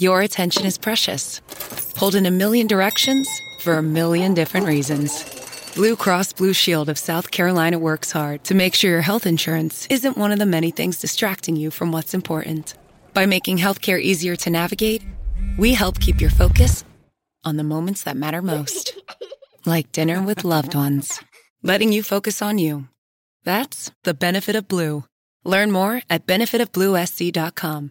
Your attention is precious. Pulled in a million directions for a million different reasons. Blue Cross Blue Shield of South Carolina works hard to make sure your health insurance isn't one of the many things distracting you from what's important. By making healthcare easier to navigate, we help keep your focus on the moments that matter most. Like dinner with loved ones. Letting you focus on you. That's the benefit of Blue. Learn more at benefitofbluesc.com.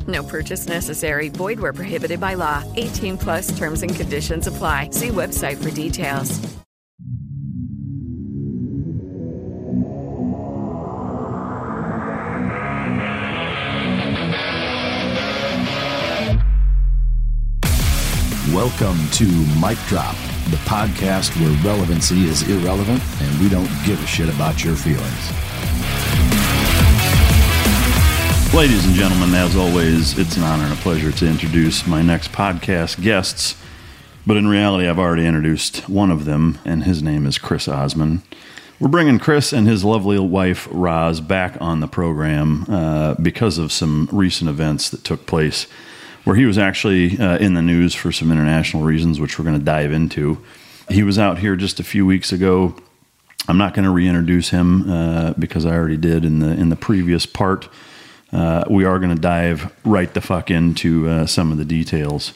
No purchase necessary. Void where prohibited by law. 18 plus terms and conditions apply. See website for details. Welcome to Mic Drop, the podcast where relevancy is irrelevant and we don't give a shit about your feelings. Ladies and gentlemen, as always, it's an honor and a pleasure to introduce my next podcast guests. But in reality, I've already introduced one of them, and his name is Chris Osman. We're bringing Chris and his lovely wife, Roz, back on the program uh, because of some recent events that took place where he was actually uh, in the news for some international reasons, which we're going to dive into. He was out here just a few weeks ago. I'm not going to reintroduce him uh, because I already did in the in the previous part. Uh, we are going to dive right the fuck into uh, some of the details.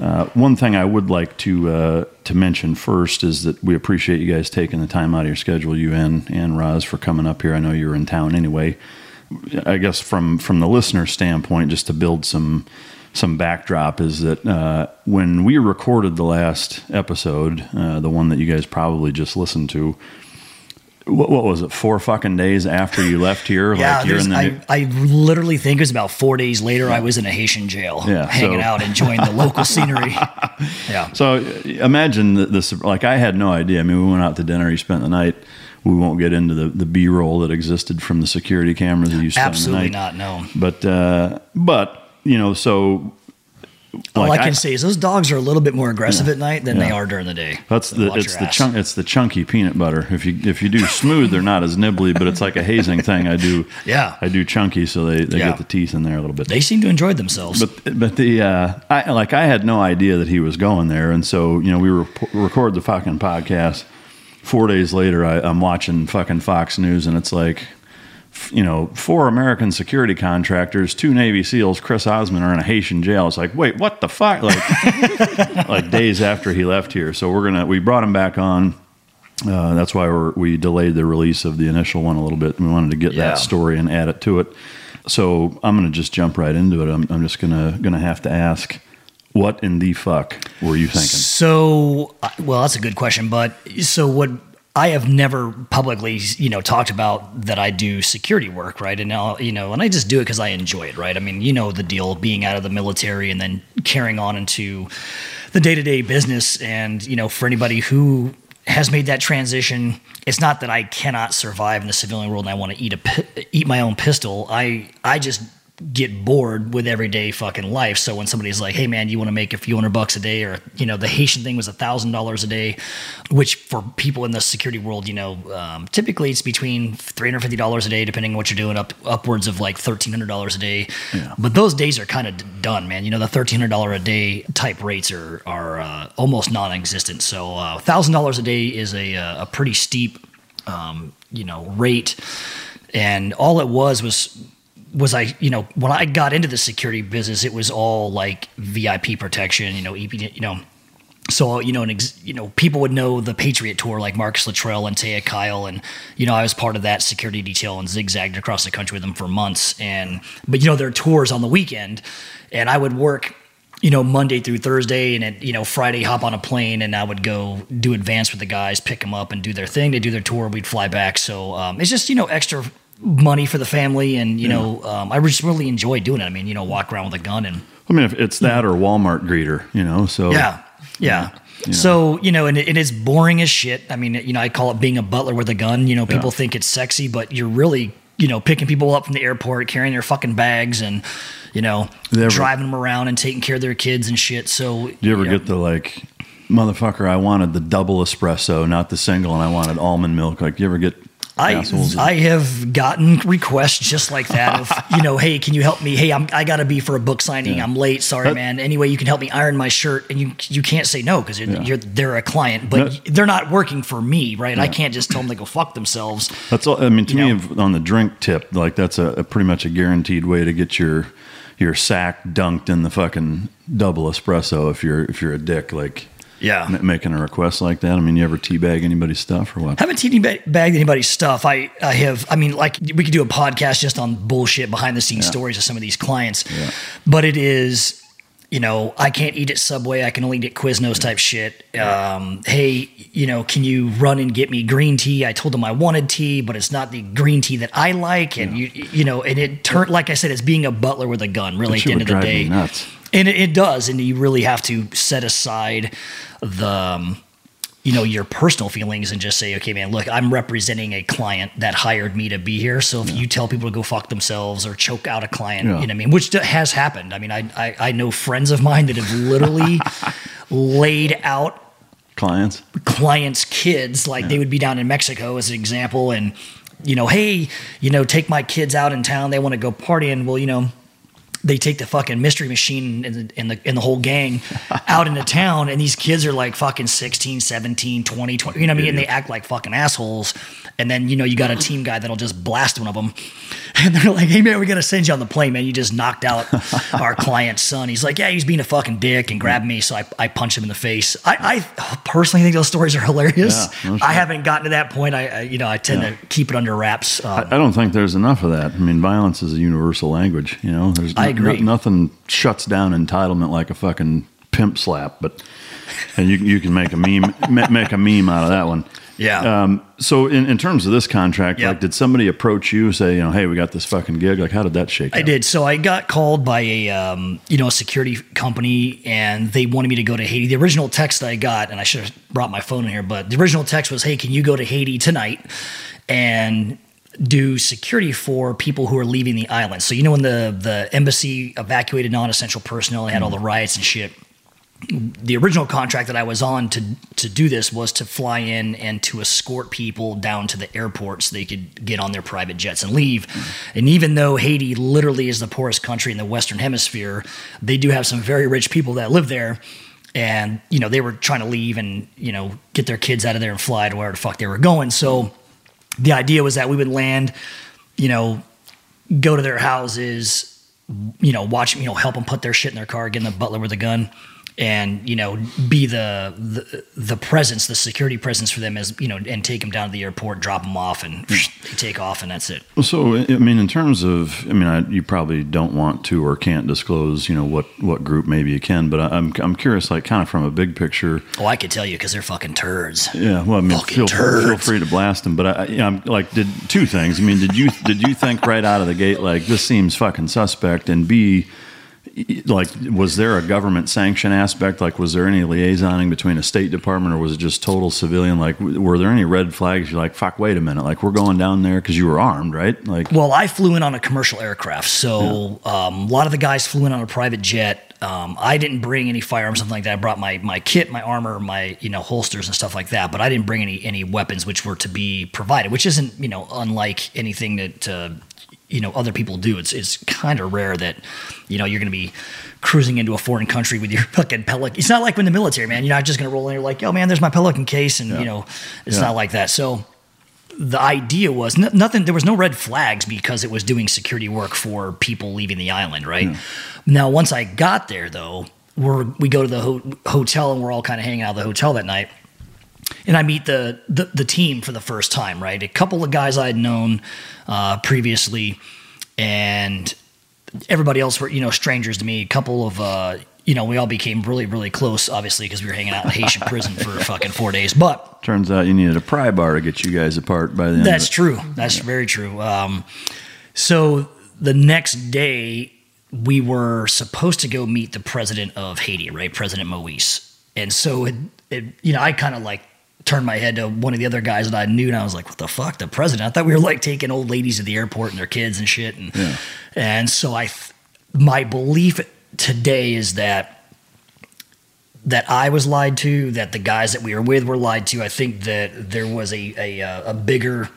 Uh, one thing I would like to uh, to mention first is that we appreciate you guys taking the time out of your schedule, you and and Roz, for coming up here. I know you were in town anyway. I guess from from the listener standpoint, just to build some some backdrop is that uh, when we recorded the last episode, uh, the one that you guys probably just listened to, what, what, was it? Four fucking days after you left here, yeah, like you're in the. I, I, literally think it was about four days later. I was in a Haitian jail, yeah, hanging so. out, enjoying the local scenery. Yeah. So imagine this. Like I had no idea. I mean, we went out to dinner. You spent the night. We won't get into the, the B roll that existed from the security cameras that you spent Absolutely the night. not. No. But uh, but you know, so all I can I, say is those dogs are a little bit more aggressive yeah, at night than yeah. they are during the day. That's so the it's the chunk it's the chunky peanut butter. If you if you do smooth, they're not as nibbly, but it's like a hazing thing. I do yeah I do chunky, so they, they yeah. get the teeth in there a little bit. They seem to enjoy themselves. But but the uh, I like I had no idea that he was going there, and so you know we rep- record the fucking podcast. Four days later, I, I'm watching fucking Fox News, and it's like you know, four American security contractors, two Navy SEALs, Chris Osman are in a Haitian jail. It's like, wait, what the fuck? Like, like days after he left here. So we're gonna we brought him back on. Uh, that's why we delayed the release of the initial one a little bit. We wanted to get yeah. that story and add it to it. So I'm gonna just jump right into it. I'm, I'm just gonna gonna have to ask. What in the fuck were you thinking? So, uh, well, that's a good question. But so what I have never publicly, you know, talked about that I do security work, right? And now, you know, and I just do it because I enjoy it, right? I mean, you know, the deal being out of the military and then carrying on into the day to day business. And, you know, for anybody who has made that transition, it's not that I cannot survive in the civilian world and I want to eat a eat my own pistol. I I just get bored with everyday fucking life. So when somebody's like, "Hey man, you want to make a few hundred bucks a day," or you know, the Haitian thing was a thousand dollars a day, which for people in the security world, you know, um, typically it's between three hundred fifty dollars a day, depending on what you're doing, up upwards of like thirteen hundred dollars a day. Yeah. But those days are kind of done, man. You know, the thirteen hundred dollar a day type rates are are uh, almost non-existent. So uh, thousand dollars a day is a uh, a pretty steep, um, you know, rate. And all it was was was I, you know, when I got into the security business, it was all like VIP protection, you know, EP, you know. So you know, an ex, you know, people would know the Patriot Tour, like Marcus Luttrell and Taya Kyle, and you know, I was part of that security detail and zigzagged across the country with them for months. And but you know, their tours on the weekend, and I would work you know, Monday through Thursday, and then, you know, Friday hop on a plane, and I would go do advance with the guys, pick them up, and do their thing. They do their tour, we'd fly back. So um, it's just you know extra money for the family, and you yeah. know, um, I just really enjoy doing it. I mean, you know, walk around with a gun and. I mean, if it's that or Walmart greeter, you know, so yeah, yeah. So you know, and it, it is boring as shit. I mean, you know, I call it being a butler with a gun. You know, people Yeah. think it's sexy, but you're really, you know, picking people up from the airport, carrying their fucking bags, and you know, ever- driving them around and taking care of their kids and shit. So Do you ever know, get the like, motherfucker? I wanted the double espresso, not the single, and I wanted almond milk. Like, you ever get I assholes? I have gotten requests just like that of you know, hey, can you help me? Hey, I'm I gotta be for a book signing. Yeah. I'm late. Sorry, That- man. Anyway, you can help me iron my shirt, and you you can't say no because you're, Yeah. you're they're a client, but That- they're not working for me, right? I can't just tell them to go fuck themselves. That's all. I mean, to You me, know? on the drink tip, like that's a, a pretty much a guaranteed way to get your your sack dunked in the fucking double espresso. If you're if you're a dick, like Yeah. ma- making a request like that. I mean, you ever teabag anybody's stuff or what? haven't teeny ba- bagged anybody's stuff. I, I have, I mean, like we could do a podcast just on bullshit behind the scenes stories of some of these clients, but it is, you know, I can't eat at Subway. I can only eat at Quiznos type shit. Um, hey, you know, can you run and get me green tea? I told them I wanted tea, but it's not the green tea that I like. And you, you know, and it turned, like I said, it's being a butler with a gun really at the end of the day. nuts. And it, it does, and you really have to set aside the, um, you know, your personal feelings and just say, okay, man, look, I'm representing a client that hired me to be here. So if you tell people to go fuck themselves or choke out a client, Yeah. you know, what I mean, which has happened. I mean, I, I I know friends of mine that have literally laid out Clients? clients' kids. Like they would be down in Mexico as an example, and you know, hey, you know, take my kids out in town. They want to go partying. Well, you know, they take the fucking mystery machine and the, and the, and the whole gang out into town, and these kids are like fucking 16, 17, 20, 20 you know what I mean? And they act like fucking assholes. And then, you know, you got a team guy that'll just blast one of them. And they're like, hey, man, we got to send you on the plane, man. You just knocked out our client's son. He's like, yeah, he's being a fucking dick and grabbed me. So I, I punch him in the face. I, I personally think those stories are hilarious. Yeah, no. I haven't gotten to that point. I, I you know, I tend Yeah. to keep it under wraps. Um, I don't think there's enough of that. I mean, violence is a universal language. You know, there's I agree. nothing shuts down entitlement like a fucking pimp slap. But and you you can make a meme make a meme out of that one. Yeah. Um, so in, in terms of this contract, Yep. like, did somebody approach you say, you know, hey, we got this fucking gig? Like, how did that shake? Out? I out? did. So I got called by a um, you know a security company, and they wanted me to go to Haiti. The original text I got, and I should have brought my phone in here, but the original text was, "Hey, can you go to Haiti tonight and do security for people who are leaving the island?" So you know when the the embassy evacuated non-essential personnel, they had all the riots and shit the original contract that I was on to to do this was to fly in and to escort people down to the airport so they could get on their private jets and leave. And even though Haiti literally is the poorest country in the Western Hemisphere, they do have some very rich people that live there. And you know they were trying to leave and you know get their kids out of there and fly to where the fuck they were going. So the idea was that we would land, you know, go to their houses, you know, watch, you know, help them put their shit in their car, get in the butler with a gun, and you know, be the the, the presence, the security presence for them as you know, and take them down to the airport, drop them off, and hmm. they take off, and that's it. Well, So, I mean, in terms of, I mean, I, you probably don't want to or can't disclose, you know, what, what group maybe you can, but I, I'm, I'm curious, like, kind of from a big picture. Oh, I could tell you because they're fucking turds. Yeah, well, I mean, Fucking feel, feel free to blast them, but I, I, you know, I'm like, did two things. I mean, did you did you think right out of the gate like this seems fucking suspect, and B, like, was there a government sanction aspect? Like, was there any liaisoning between a State Department, or was it just total civilian? Like, were there any red flags? You're like, fuck, wait a minute, like, we're going down there because you were armed, right? Like, Well, I flew in on a commercial aircraft, so um, a lot of the guys flew in on a private jet. Um, I didn't bring any firearms, something like that. I brought my my kit, my armor, my you know holsters and stuff like that. But I didn't bring any any weapons, which were to be provided, which isn't you know unlike anything that uh, you know other people do. It's it's kind of rare that you know you're going to be cruising into a foreign country with your fucking pelican. It's not like when the military, man. You're not just going to roll in. You're like, oh man, there's my pelican case, and you know it's Yeah. not like that. So the idea was n- nothing there was no red flags because it was doing security work for people leaving the island right now once i got there though we're, we go to the ho- hotel and we're all kind of hanging out at the hotel that night and i meet the, the the team for the first time right a couple of guys i'd known uh, previously and everybody else were you know strangers to me a couple of uh, you know we all became really really close obviously because we were hanging out in haitian prison for fucking four days but turns out you needed a pry bar to get you guys apart by the end. that's true. That's very true. Um, so the next day, we were supposed to go meet the president of Haiti, right? President Moise. And so it, it, you know, I kind of like turned my head to one of the other guys that I knew, and I was like, "What the fuck, the president?" I thought we were like taking old ladies to the airport and their kids and shit, and and so I, th- my belief today is that that I was lied to, that the guys that we were with were lied to. I think that there was a a, uh, a bigger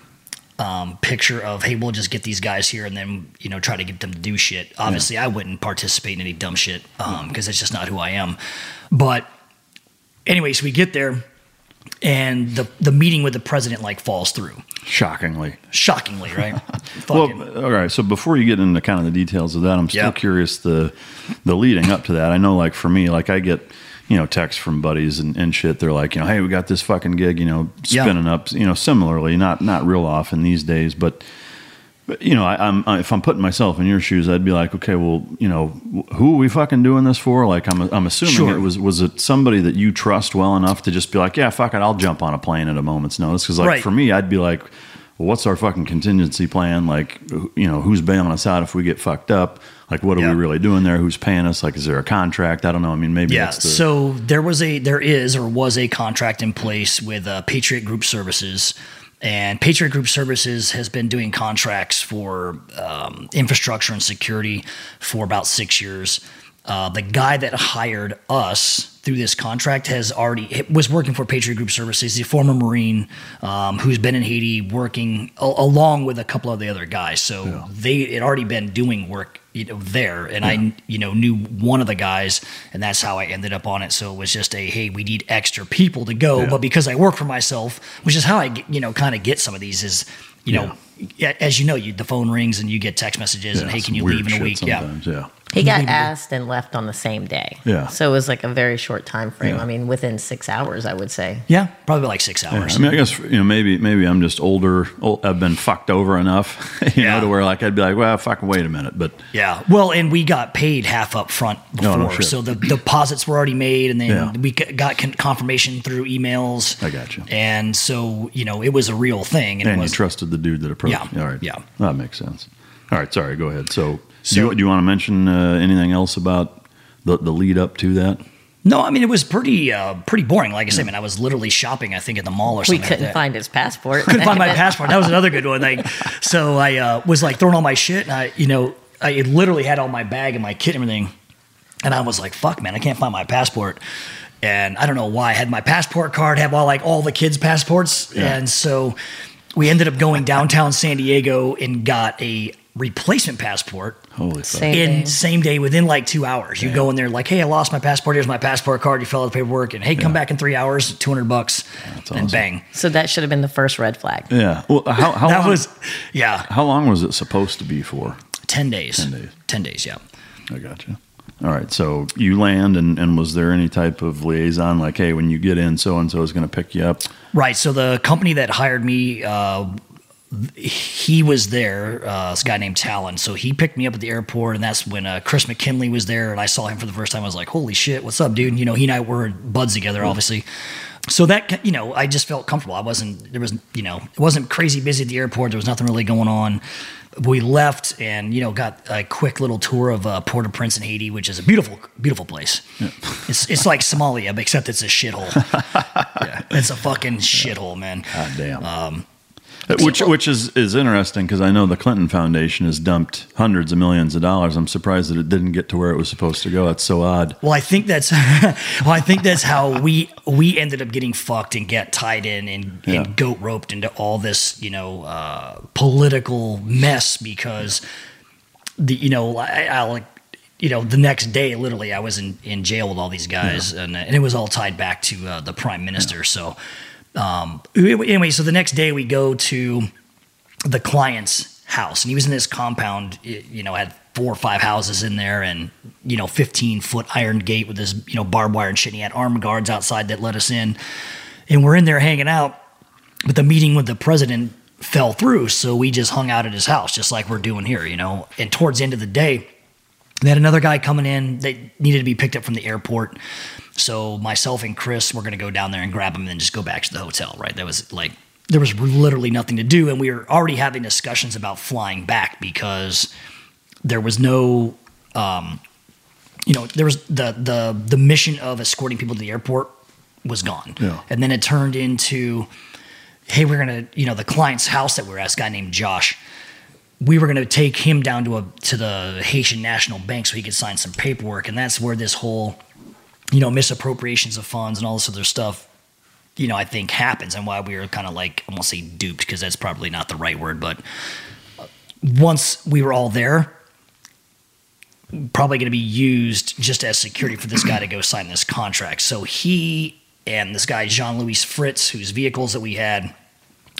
um, picture of hey, we'll just get these guys here and then you know try to get them to do shit. Obviously, I wouldn't participate in any dumb shit because it's just not who I am. But anyways, we get there and the the meeting with the president like falls through. Shockingly. Shockingly, right? Well, all right. So before you get into kind of the details of that, I'm still Yeah. curious the the leading up to that. I know, like for me, like I get you know texts from buddies and, and shit. They're like, you know, hey, we got this fucking gig, you know, spinning up. You know, similarly, not not real often these days, but. But, you know, I, I'm I, if I'm putting myself in your shoes, I'd be like, okay, well, you know, who are we fucking doing this for? Like, I'm I'm assuming Sure. it was was it somebody that you trust well enough to just be like, yeah, fuck it, I'll jump on a plane at a moment's notice. Because like Right. for me, I'd be like, well, what's our fucking contingency plan? Like, you know, who's bailing us out if we get fucked up? Like, what are Yeah. we really doing there? Who's paying us? Like, is there a contract? I don't know. I mean, maybe yeah. that's the, So there was a there is or was a contract in place with uh, Patriot Group Services. And Patriot Group Services has been doing contracts for um, infrastructure and security for about six years. Uh, the guy that hired us through this contract has already was working for Patriot Group Services. He's a former Marine um, who's been in Haiti working a- along with a couple of the other guys. So they had already been doing work you know there, and I you know knew one of the guys, and that's how I ended up on it. So it was just a hey, we need extra people to go, Yeah. but because I work for myself, which is how I you know kind of get some of these is you know. As you know, you the phone rings and you get text messages and hey, can you leave in a week? Yeah, yeah. He got mm-hmm. asked and left on the same day. Yeah. So it was like a very short time frame. Yeah. I mean, within six hours, I would say. yeah, probably like six Yeah, hours. I mean, I guess you know maybe maybe I'm just older. Old, I've been fucked over enough, you Yeah. know, to where like I'd be like, well, fuck, wait a minute, but Yeah. Well, and we got paid half up front oh, before. no shit. so the deposits were already made, and then Yeah. we got confirmation through emails. I got you. And so, you know, it was a real thing. And, and it you trusted the dude that approached. Yeah. All right. yeah. That makes sense. All right. Sorry. Go ahead. So, do, you, do you want to mention uh, anything else about the the lead up to that? no, I mean, it was pretty, uh, pretty boring. Like I said, I mean I was literally shopping, I think, at the mall or We something. like couldn't that. find his passport. couldn't find my passport. That was another good one. Like, so I uh, was like throwing all my shit, and I, you know, I literally had all my bag and my kit and everything, and I was like, "Fuck, man, I can't find my passport." And I don't know why I had my passport card, had all like all the kids' passports, and so we ended up going downtown San Diego and got a replacement passport Holy fuck. Same in day. same day within like two hours. You go in there like, hey, I lost my passport. Here's my passport card. You fill out the paperwork, and hey, come back in three hours, two hundred bucks, and awesome. bang. So that should have been the first red flag. Yeah. Well, how how That long, was, yeah, how long was it supposed to be for? 10 days. 10 days. 10 days, yeah. I got you. All right. So you land, and, and was there any type of liaison like, hey, when you get in, so and so is going to pick you up? Right. So the company that hired me, uh, he was there, uh, this guy named Talon. So he picked me up at the airport, and that's when uh, Chris McKinley was there, and I saw him for the first time. I was like, holy shit, what's up, dude? You know, he and I were buds together, obviously. So that, you know, I just felt comfortable. I wasn't, there was, you know, it wasn't crazy busy at the airport. There was nothing really going on. We left and, you know, got a quick little tour of uh, Port-au-Prince in Haiti, which is a beautiful, beautiful place. It's, it's like Somalia, except it's a shithole. yeah. It's a fucking shithole, man. God damn. Um, which which is is interesting because I know the Clinton Foundation has dumped hundreds of millions of dollars. I'm surprised that it didn't get to where it was supposed to go. That's so odd. Well, I think that's well, I think that's how we we ended up getting fucked and get tied in and, Yeah. and goat roped into all this, you know, uh, political mess because the you know I, I like you know the next day literally I was in, in jail with all these guys and, and it was all tied back to uh, the prime minister. So um, anyway, so the next day we go to the client's house and he was in this compound you know had four or five houses in there and you know 15 foot iron gate with this you know barbed wire and shit and he had armed guards outside that let us in and we're in there hanging out but the meeting with the president fell through so we just hung out at his house just like we're doing here you know and towards the end of the day they had another guy coming in that needed to be picked up from the airport. So myself and Chris were going to go down there and grab him and then just go back to the hotel, right? That was like, there was literally nothing to do. And we were already having discussions about flying back because there was no, um, you know, there was the, the, the mission of escorting people to the airport was gone. Yeah. And then it turned into, hey, we're gonna, you know, the client's house that we were at, this guy named Josh. We were gonna take him down to a to the Haitian National Bank so he could sign some paperwork, and that's where this whole, you know, misappropriations of funds and all this other stuff, you know, I think happens, and why we were kind of like I won't say duped because that's probably not the right word, but uh, once we were all there, probably going to be used just as security for this guy to go sign this contract. So he and this guy Jean Louis Fritz, whose vehicles that we had,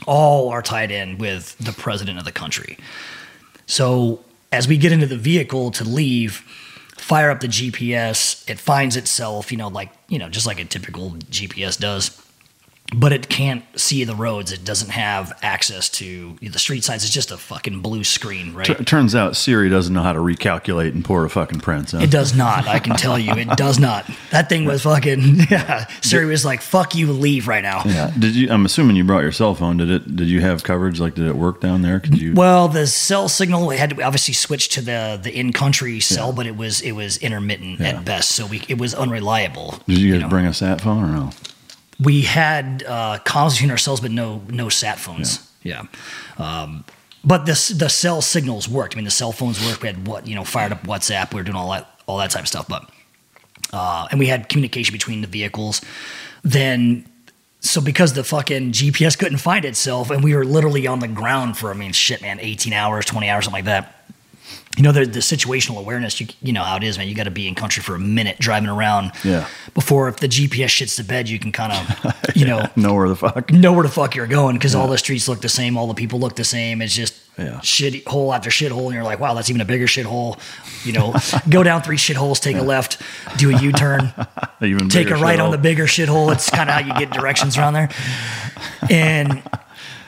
all are tied in with the president of the country. So as we get into the vehicle to leave, fire up the GPS, it finds itself, you know, like you know, just like a typical GPS does but it can't see the roads. It doesn't have access to the street signs. It's just a fucking blue screen, right? T- turns out Siri doesn't know how to recalculate and pour a fucking print. Huh? It does not. I can tell you, it does not. That thing was fucking. Yeah, Siri was like, "Fuck you, leave right now." Yeah. Did you? I'm assuming you brought your cell phone. Did it? Did you have coverage? Like, did it work down there? Could you? Well, the cell signal had to obviously switch to the the in country cell, but it was it was intermittent Yeah. at best, so we it was unreliable. did you guys know. bring a sat phone or no? We had uh, comms between ourselves, but no no sat phones. Yeah. Um, but the the cell signals worked. I mean, the cell phones worked. We had what you know fired up WhatsApp. We were doing all that all that type of stuff. But uh, and we had communication between the vehicles. Then. So because the fucking GPS couldn't find itself, and we were literally on the ground for I mean shit, man, eighteen hours, twenty hours, something like that you know the, the situational awareness you, you know how it is man you got to be in country for a minute driving around Yeah. before if the gps shits the bed you can kind of you know Know where the fuck? know where the fuck you're going because all the streets look the same all the people look the same it's just Yeah. shit hole after shit hole and you're like wow that's even a bigger shit hole you know go down three shit holes take a left do a u-turn Even take a right shithole. on the bigger shithole. It's kind of how you get directions around there. And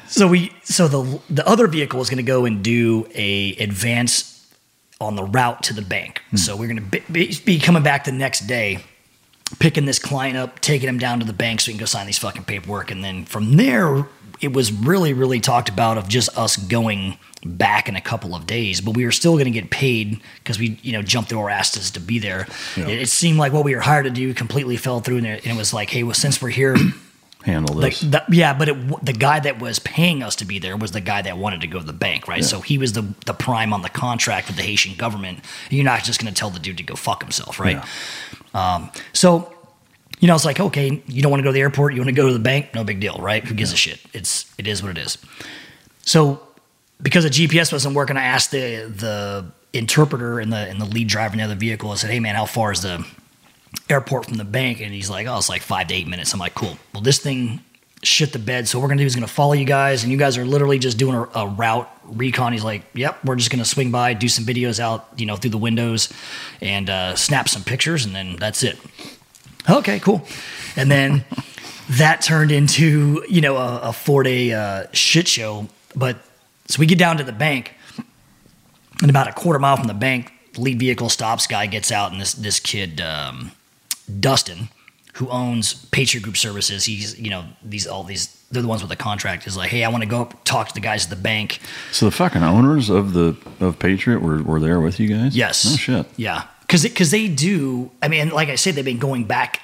so we, so the the other vehicle is going to go and do a advance on the route to the bank. Hmm. So we're going to be, be, coming back the next day, picking this client up, taking him down to the bank so we can go sign these fucking paperwork, and then from there. It was really, really talked about of just us going back in a couple of days, but we were still going to get paid because we, you know, jumped through our asses to be there. It, it seemed like what we were hired to do completely fell through, and it, and it was like, hey, well, since we're here, Handle this. the, yeah, but it, the guy that was paying us to be there was the guy that wanted to go to the bank, right? So he was the the prime on the contract with the Haitian government. You're not just going to tell the dude to go fuck himself, right? Um, so you know, it's like okay, you don't want to go to the airport, you want to go to the bank, no big deal, right? Who gives a shit? It's it is what it is. So because the GPS wasn't working, I asked the the interpreter and the and the lead driver in the other vehicle. I said, "Hey man, how far is the airport from the bank?" And he's like, "Oh, it's like five to eight minutes." I'm like, "Cool. Well, this thing shit the bed. So what we're gonna do is gonna follow you guys, and you guys are literally just doing a, a route recon." He's like, "Yep, we're just gonna swing by, do some videos out, you know, through the windows, and uh, snap some pictures, and then that's it." Okay, cool. And then that turned into you know a, a four day uh, shit show. But so we get down to the bank, and about a quarter mile from the bank, the lead vehicle stops. Guy gets out, and this this kid um, Dustin, who owns Patriot Group Services, he's you know these all these they're the ones with the contract. Is like, hey, I want to go up talk to the guys at the bank. So the fucking owners of the of Patriot were, were there with you guys? Yes. Oh shit. Yeah, because because they do. I mean, like I said, they've been going back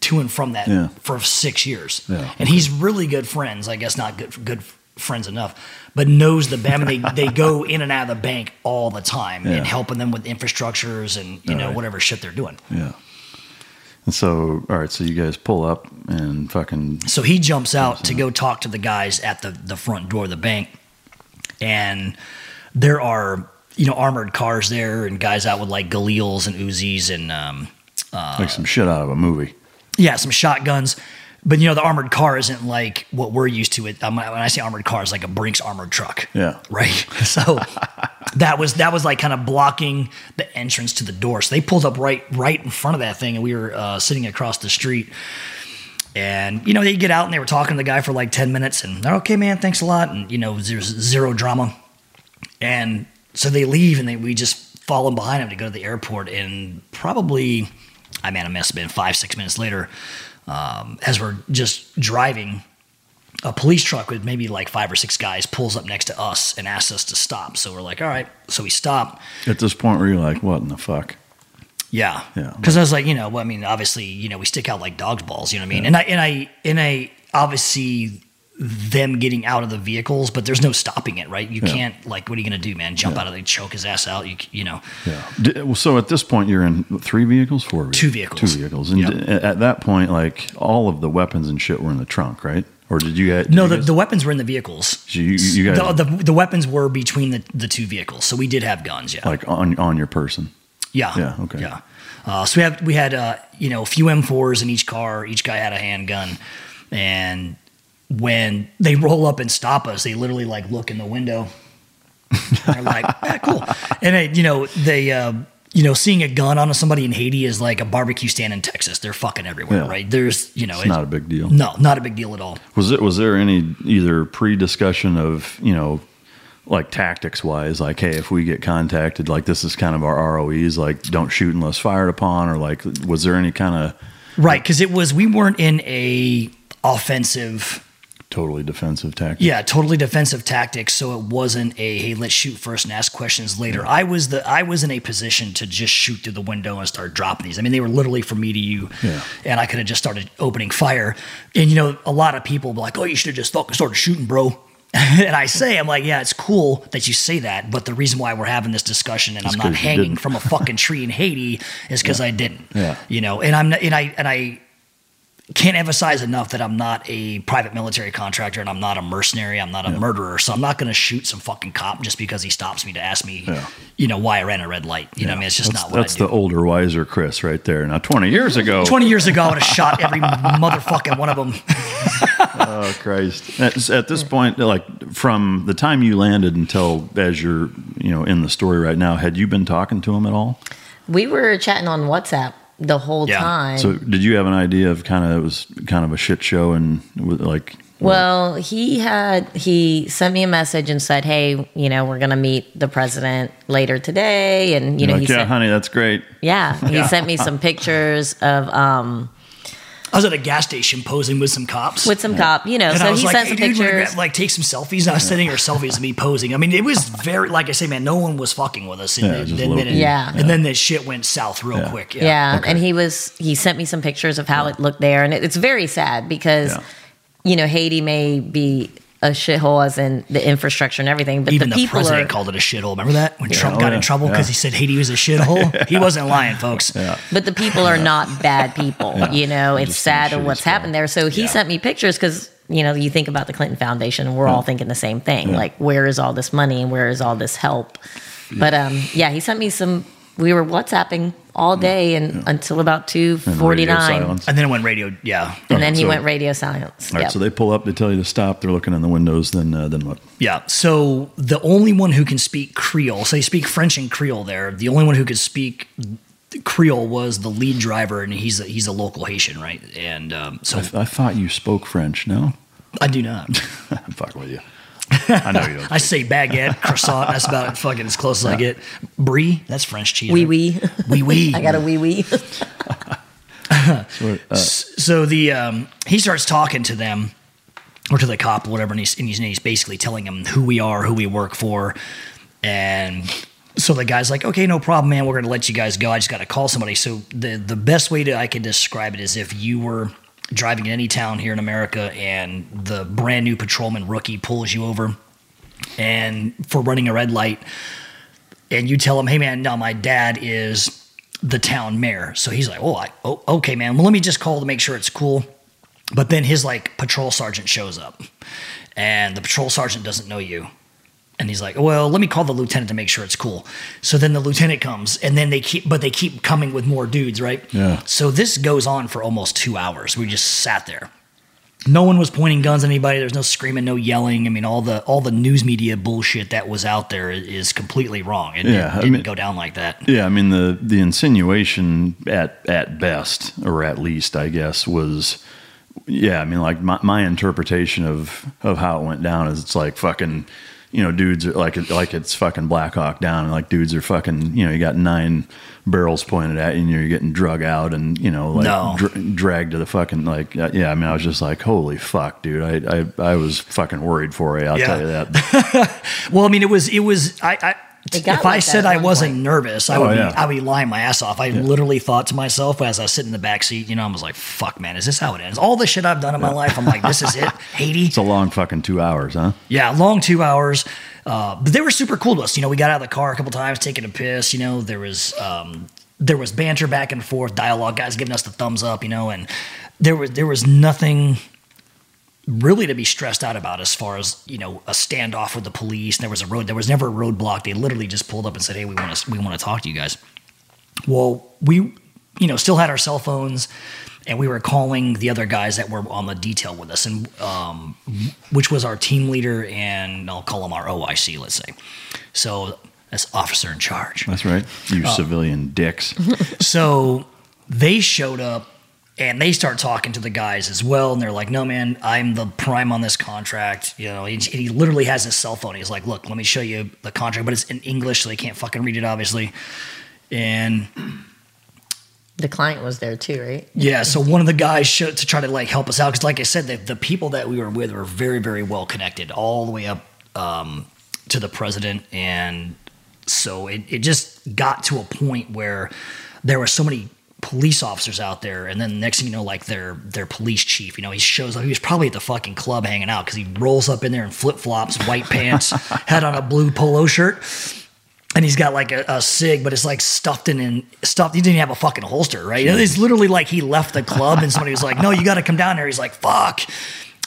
to and from that Yeah. for six years. Yeah. And he's really good friends. I guess not good good friends enough, but knows the bank. I mean, they they go in and out of the bank all the time Yeah. and helping them with infrastructures and you know Alright. whatever shit they're doing. Yeah. And so, all right, so you guys pull up and fucking So he jumps out to go talk to the guys at the, the front door of the bank. And there are, you know, armored cars there and guys out with like Galils and Uzis and, um, like some shit out of a movie. yeah, some shotguns. But, you know, the armored car isn't like what we're used to. It um, When I say armored car, it's like a Brinks armored truck. Yeah. Right. So that was that was like kind of blocking the entrance to the door. So they pulled up right right in front of that thing, and we were uh, sitting across the street. And you know, they get out and they were talking to the guy for like ten minutes, and they're okay, man, thanks a lot, and you know, there's zero drama. And so they leave, and they, we just follow behind them to go to the airport. And probably, I mean, it must have been five six minutes later, um, as we're just driving a police truck with maybe like five or six guys pulls up next to us and asks us to stop. So we're like, all right. So we stop. At this point, were you like, what in the fuck? Yeah. Yeah. Because I was like, you know, well, I mean, obviously, you know, we stick out like dog's balls, you know what I mean? And I, and I, and I, obviously, them getting out of the vehicles, but there's no stopping it, right? You Yeah. can't, like, what are you going to do, man? Jump out of the, choke his ass out, you, you know? Yeah. D- well, So at this point, you're in three vehicles, four vehicles? Two vehicles. Two vehicles. And Yep. at that point, like all of the weapons and shit were in the trunk, right? Or did you get No, the, the weapons were in the vehicles. So you, you guys The, the, the weapons were between the, the two vehicles. So we did have guns, yeah. like on on your person? Yeah. Yeah, okay. Yeah. Uh, so we have we had uh, you know a few M4s in each car. Each guy had a handgun, and when they roll up and stop us, they literally like look in the window. They're like, "Ah, cool. And it, you know they. Uh, you know, seeing a gun on somebody in Haiti is like a barbecue stand in Texas. They're fucking everywhere, Yeah. right? There's, you know, It's not a big deal. No, not a big deal at all. Was it was there any either pre discussion of you know like tactics wise like hey if we get contacted like this is kind of our ROEs like don't shoot unless fired upon or like was there any kind of Right, because it was we weren't in a offensive totally defensive tactic? Yeah, totally defensive tactics. So it wasn't a hey, let's shoot first and ask questions later. I was the I was in a position to just shoot through the window and start dropping these. I mean, they were literally from me to you, Yeah. and I could have just started opening fire. And you know, a lot of people be like, "Oh, you should have just fucking started shooting, bro." and I say, I'm like, yeah, it's cool that you say that, but the reason why we're having this discussion and I'm not hanging from a fucking tree in Haiti is because I didn't. Yeah. You know, and I'm not, and I and I can't emphasize enough that I'm not a private military contractor and I'm not a mercenary. I'm not a murderer. So I'm not going to shoot some fucking cop just because he stops me to ask me, Yeah. you know, why I ran a red light. You know, what I mean, it's just that's, not what that's I do. the older, wiser Chris right there. Now, 20 years ago, 20 years ago, I would have shot every motherfucking one of them. oh Christ! At, at this point, like from the time you landed until as you're, you know, in the story right now, had you been talking to him at all? We were chatting on WhatsApp the whole Yeah. time. So, did you have an idea of kind of it was kind of a shit show and like, Well, he had he sent me a message and said, "Hey, you know, we're gonna meet the president later today," and you you're know, like, he yeah, sent, honey, that's great. yeah, he sent me some pictures of um I was at a gas station posing with some cops. with some cop, you know. and I So was he like, sent hey, some dude, pictures. like take some selfies. And I was sending her selfies of me posing. I mean, it was very, like I say, man, no one was fucking with us. And, Yeah, then, just then, low it- key. Yeah. and then this shit went south real Yeah. quick. yeah, Yeah. and he was he sent me some pictures of how it looked there, and it, it's very sad because Yeah. you know Haiti may be a shithole as in the infrastructure and everything, but Even the the, people president are called it a shithole. Remember that when Trump Oh, got yeah. in trouble because Yeah. he said Haiti was a shithole? He wasn't lying, folks. but the people are not bad people. You know, it's Just some sad shitty what's happened there. So he sent me pictures because you know you think about the Clinton Foundation, and we're all thinking the same thing. Like, where is all this money and where is all this help? But um, yeah, he sent me some. We were WhatsApping all day and until about two forty nine, And forty radio nine, silence. And then it went radio. Yeah. and then he So- went radio silence. All right, Yep. so they pull up, they tell you to stop. They're looking in the windows. Then, uh, then what? Yeah. So the only one who can speak Creole, so they speak French and Creole there. The only one who could speak Creole was the lead driver, and he's a, he's a local Haitian, right? And um, so I thought you spoke French. No, I do not. I'm fucking with you. I know you don't. I say baguette, croissant. That's about fucking as close as I get. Brie, that's French cheese. Wee wee. Wee wee. I got a wee wee. So the um, he starts talking to them or to the cop or whatever, and he's, and he's, and he's basically telling them who we are, who we work for, and so the guy's like, "Okay, no problem, man. We're gonna let you guys go. I just got to call somebody." So the the best way to I can describe it is if you were driving in any town here in America and the brand new patrolman rookie pulls you over and for running a red light and you tell him, "Hey, man, no, my dad is the town mayor." So he's like, "Oh, I, oh, okay, man. Well, let me just call to make sure it's cool." But then his like patrol sergeant shows up, and the patrol sergeant doesn't know you, and he's like, "Well, let me call the lieutenant to make sure it's cool." So then the lieutenant comes, and then they keep, but they keep coming with more dudes, right? Yeah. So this goes on for almost two hours. We just sat there. No one was pointing guns at anybody. There's no screaming, no yelling. I mean, all the all the news media bullshit that was out there is, completely wrong. It, Yeah, it I didn't mean- go down like that. Yeah, I mean the the insinuation at at best, or at least, I guess, was yeah. I mean, like my, my interpretation of of how it went down is it's like fucking, you know, dudes are like like it's fucking Black Hawk Down, and like dudes are fucking, you know, you got nine barrels pointed at you, and you're getting drug out, and you know, like No. dr- dragged to the fucking like uh, yeah. I mean, I was just like, holy fuck, dude. I I, I was fucking worried for you. I'll Yeah. tell you that. Well, I mean, it was it was I, I if I like that said I wasn't point. nervous, I Oh, would yeah. be I would be lying my ass off. I literally thought to myself as I was sitting in the back seat, you know, I was like, "Fuck, man, is this how it ends?" All the shit I've done in my life, I'm like, "This is it." Haiti, It's a long fucking two hours, huh? yeah, long two hours. Uh, but they were super cool to us. You know, we got out of the car a couple times, taking a piss. You know, there was um, there was banter back and forth, dialogue, guys giving us the thumbs up. You know, and there was there was nothing really to be stressed out about as far as you know a standoff with the police. There was a road. There was never a roadblock. They literally just pulled up and said, "Hey, we want to we want to talk to you guys." Well, we you know still had our cell phones. And we were calling the other guys that were on the detail with us, and um, which was our team leader and I'll call him our OIC, let's say. So that's officer in charge. That's right. You Uh, civilian dicks. So they showed up and they start talking to the guys as well. And they're like, no, man, I'm the prime on this contract. You know, he, he literally has his cell phone. He's like, look, let me show you the contract, but it's in English, so they can't fucking read it, obviously. And The client was there too, right? yeah, so one of the guys showed to try to like help us out because, like I said, the, the people that we were with were very, very well connected, all the way up um, to the president, and so it, it just got to a point where there were so many police officers out there, and then next thing you know, like their their police chief, you know, he shows up. He was probably at the fucking club hanging out because he rolls up in there in flip flops, white pants, had on a blue polo shirt and he's got like a, a sig, but it's like stuffed in and stuffed. He didn't even have a fucking holster, right? It's literally like he left the club and somebody was like, "No, you got to come down there." He's like, "Fuck,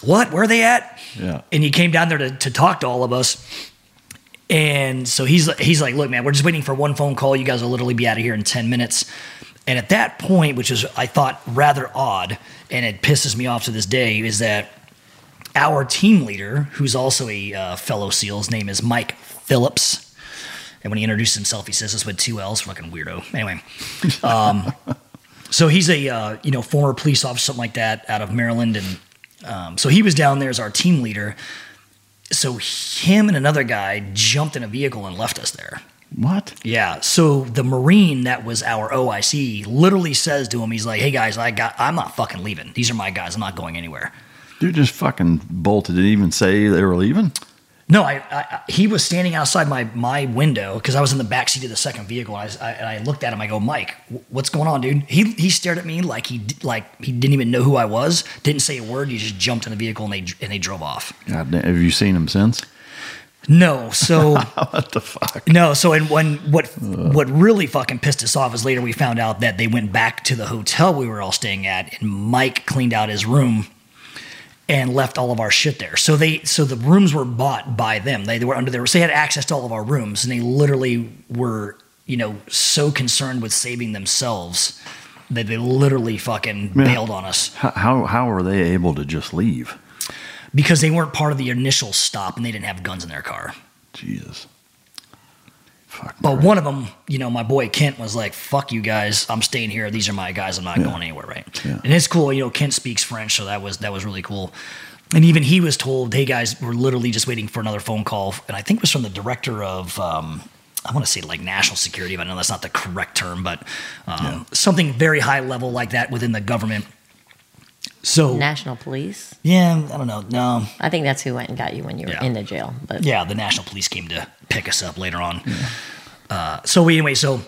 what? Where are they at?" Yeah. And he came down there to, to talk to all of us. And so he's he's like, "Look, man, we're just waiting for one phone call. You guys will literally be out of here in ten minutes." And at that point, which is I thought rather odd, and it pisses me off to this day, is that our team leader, who's also a uh, fellow SEAL, his name is Mike Phillips. And when he introduced himself, he says this with two L's, fucking weirdo. Anyway, um, so he's a uh, you know former police officer, something like that, out of Maryland, and um, so he was down there as our team leader. So him and another guy jumped in a vehicle and left us there. What? Yeah. So the Marine that was our OIC literally says to him, he's like, "Hey guys, I got, I'm not fucking leaving. These are my guys. I'm not going anywhere." Dude just fucking bolted. Didn't even say they were leaving. No, I, I I- he was standing outside my my window because I was in the back seat of the second vehicle. And I, I, and I looked at him. I go, Mike, what's going on, dude? He he stared at me like he like he didn't even know who I was. Didn't say a word. He just jumped in the vehicle and they and they drove off. God have you seen him since? No, so what the fuck? no, so and when what what really fucking pissed us off is later we found out that they went back to the hotel we were all staying at, and Mike cleaned out his room and left all of our shit there. So they so the rooms were bought by them. They, they were under their so they had access to all of our rooms, and they literally were you know so concerned with saving themselves that they literally fucking bailed on us how how were they able to just leave? Because they weren't part of the initial stop and they didn't have guns in their car. Jesus. Fuck. But one of them, you know, my boy Kent was like, "Fuck you guys, I'm staying here. These are my guys. I'm not going anywhere." Right? Yeah. And it's cool. You know, Kent speaks French, so that was that was really cool. And even he was told, "Hey guys, we're literally just waiting for another phone call." And I think it was from the director of, um, I want to say like national security, but I know that's not the correct term, but um, something very high level like that within the government. So National Police. yeah, I don't know. No, I think that's who went and got you when you were Yeah. in the jail. But yeah, the national police came to pick us up later on. Uh, so anyway, so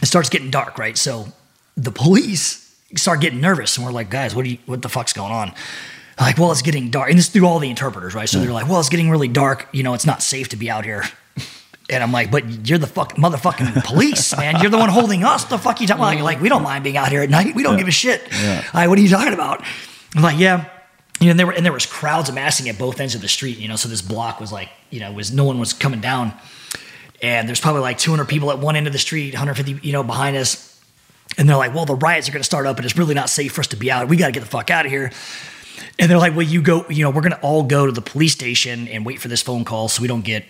it starts getting dark, right? So the police start getting nervous, and we're like, guys, what do you, what the fuck's going on? Like, well, it's getting dark, and this is through all the interpreters, right? So they're like, well, it's getting really dark. You know, it's not safe to be out here. And I'm like, but you're the fuck motherfucking police, man. You're the one holding us. The fuck you talking about? Like, we don't mind being out here at night. We don't give a shit. All right, what are you talking about? I'm like, yeah. You know, and there were and there was crowds amassing at both ends of the street. You know, so this block was like, you know, was no one was coming down, and there's probably like 200 people at one end of the street, 150, you know, behind us, and they're like, well, the riots are going to start up, and it's really not safe for us to be out. We got to get the fuck out of here. And they're like, well, you go, you know, we're going to all go to the police station and wait for this phone call so we don't get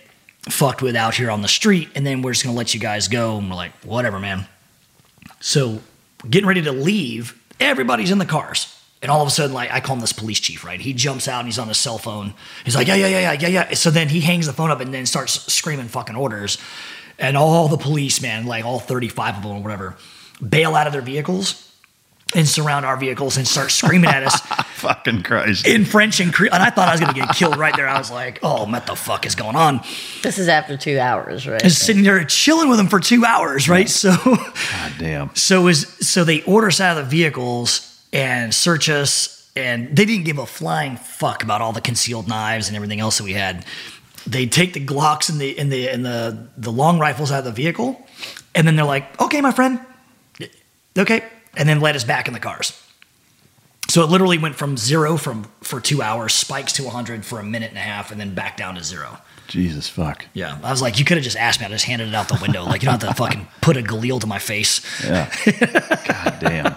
fucked with out here on the street, and then we're just to let you guys go. And we're like, whatever, man. So getting ready to leave, everybody's in the cars. And all of a sudden, like I call him this police chief, right? He jumps out and he's on his cell phone. He's like, yeah, yeah, yeah, yeah, yeah, yeah. So then he hangs the phone up and then starts screaming fucking orders. And all the police, man, like all 35 of them or whatever, bail out of their vehicles and surround our vehicles and start screaming at us Fucking Christ. in French and Cre- and I thought I was gonna get killed right there. I was like, oh, what the fuck is going on? This is after two hours, right? And sitting there chilling with them for two hours, right? So God damn. so is so they order us out of the vehicles and search us, and they didn't give a flying fuck about all the concealed knives and everything else that we had. They take the Glocks and the and the and the the long rifles out of the vehicle, and then they're like, "Okay, my friend, okay," and then let us back in the cars. So it literally went from zero from for two hours, spikes to 100 for a minute and a half, and then back down to zero. Jesus fuck. Yeah, I was like, you could have just asked me. I just handed it out the window. Like you don't have to fucking put a Galil to my face. Yeah. God damn.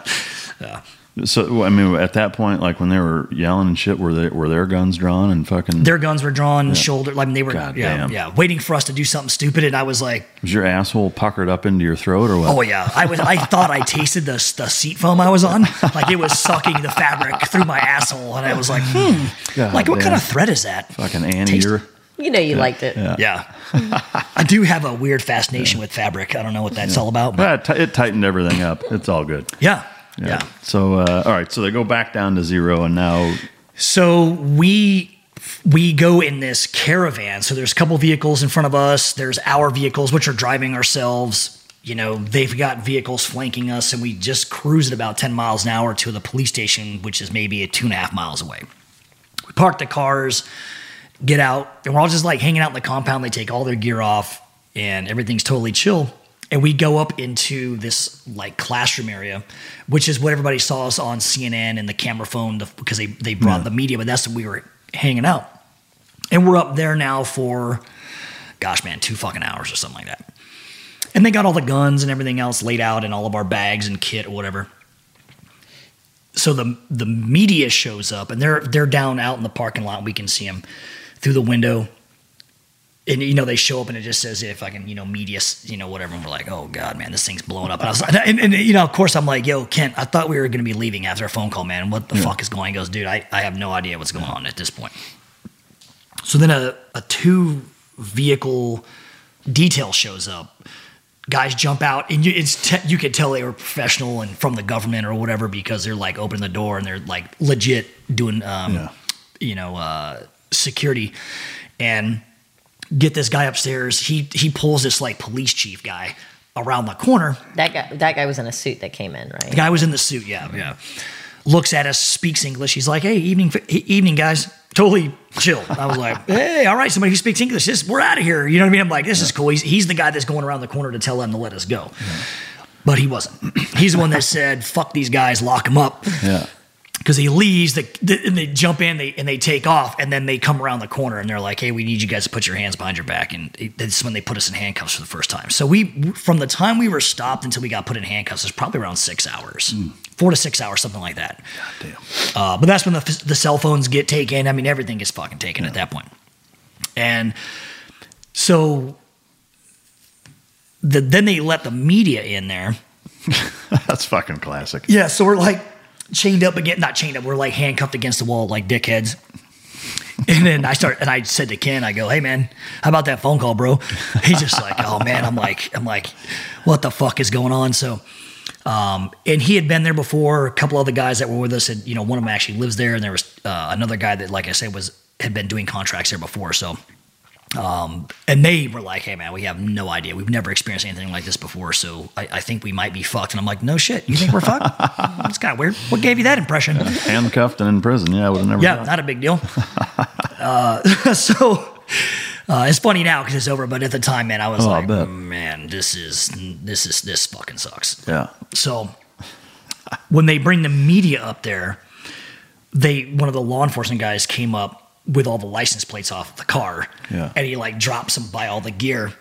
So I mean, at that point, like when they were yelling and shit, were they were their guns drawn and fucking? Their guns were drawn, shoulder. Like they were, God yeah, damn. yeah, waiting for us to do something stupid. And I was like, was your asshole puckered up into your throat or what? oh yeah, I was. I thought I tasted the the seat foam I was on. Like it was sucking the fabric through my asshole, and I was like, hmm, God like what damn. kind of thread is that? Fucking Annie, Taste- you're you know you liked it. Yeah, I do have a weird fascination with fabric. I don't know what that's all about, but it, t- it tightened everything up. It's all good. yeah, yeah. So uh, all right, so they go back down to zero, and now So we we go in this caravan. So there's a couple vehicles in front of us. There's our vehicles, which are driving ourselves. You know, they've got vehicles flanking us, and we just cruise at about 10 miles an hour to the police station, which is maybe a two and a half miles away. We park the cars, get out, and we're all just like hanging out in the compound. They take all their gear off, and everything's totally chill. And we go up into this like classroom area, which is what everybody saw us on CNN and the camera phone the, because they, they brought the media, but that's when we were hanging out. And we're up there now for, gosh, man, two fucking hours or something like that. And they got all the guns and everything else laid out and all of our bags and kit or whatever. So the the media shows up and they're they're down out in the parking lot. We can see them through the window. And you know they show up and it just says if I can you know media you know whatever and we're like oh god man this thing's blowing up and I was like and, and you know of course I'm like yo Kent I thought we were gonna be leaving after a phone call man what the fuck is going on? He goes dude I, I have no idea what's going on at this point so then a, a two vehicle detail shows up. Guys jump out, and you, it's te- you could tell they were professional and from the government or whatever because they're like opening the door and they're like legit doing, um, Yeah. you know, uh, security. And get this guy upstairs. He he pulls this like police chief guy around the corner. That guy, that guy was in a suit that came in, right? The guy was in the suit. Yeah, yeah. Looks at us, speaks English. He's like, "Hey, evening, evening, guys." Totally chill. I was like, "Hey, all right, somebody who speaks English. This, we're out of here." You know what I mean? I'm like, "This is cool." He's, he's the guy that's going around the corner to tell them to let us go, but he wasn't. He's the one that said, "Fuck these guys, lock them up." yeah, Because he leaves, the, the, and they jump in, they and they take off, and then they come around the corner, and they're like, "Hey, we need you guys to put your hands behind your back." And it- this when they put us in handcuffs for the first time. So we, from the time we were stopped until we got put in handcuffs, is probably around six hours, four to six hours, something like that. damn. Uh, but that's when the, the cell phones get taken. I mean, everything gets fucking taken at that point. And so the, then they let the media in there. That's fucking classic. Yeah, so we're like chained up again, not chained up, we're like handcuffed against the wall like dickheads. And then I start, and I said to Ken, I go, "Hey man, how about that phone call, bro?" He's just like, "Oh man," I'm like, "I'm like, what the fuck is going on?" So, um, and he had been there before. A couple other guys that were with us, had, you know, one of them actually lives there, and there was uh, another guy that, like I said, was had been doing contracts there before. So, um, and they were like, "Hey man, we have no idea. We've never experienced anything like this before. So I, I think we might be fucked." And I'm like, "No shit. You think we're fucked? That's kind of weird. What gave you that impression?" Handcuffed and in prison. Yeah, I would have never. Yeah, done not a big deal. uh, so uh, it's funny now because it's over, but at the time, man, I was Oh, like, bet. "Man, this is this is this fucking sucks." yeah. So when they bring the media up there, they one of the law enforcement guys came up with all the license plates off the car, Yeah. and he like drops them by all the gear.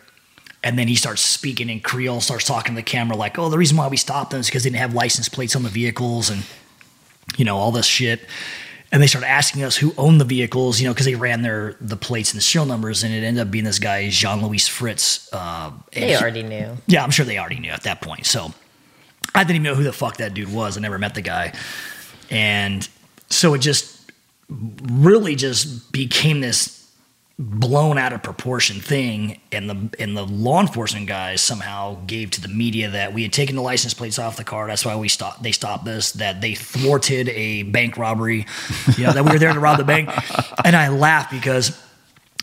And then he starts speaking in Creole, starts talking to the camera like, "Oh, the reason why we stopped them is because they didn't have license plates on the vehicles, and you know all this shit." And they started asking us who owned the vehicles, you know, because they ran their the plates and the serial numbers, and it ended up being this guy Jean Louis Fritz. Uh, and They he- already knew. yeah, I'm sure they already knew at that point. So I didn't even know who the fuck that dude was. I never met the guy. And so it just really just became this blown out of proportion thing and the and the law enforcement guys somehow gave to the media that we had taken the license plates off the car. That's why we stopped they stopped us that they thwarted a bank robbery you know that we were there to rob the bank. And i laughed because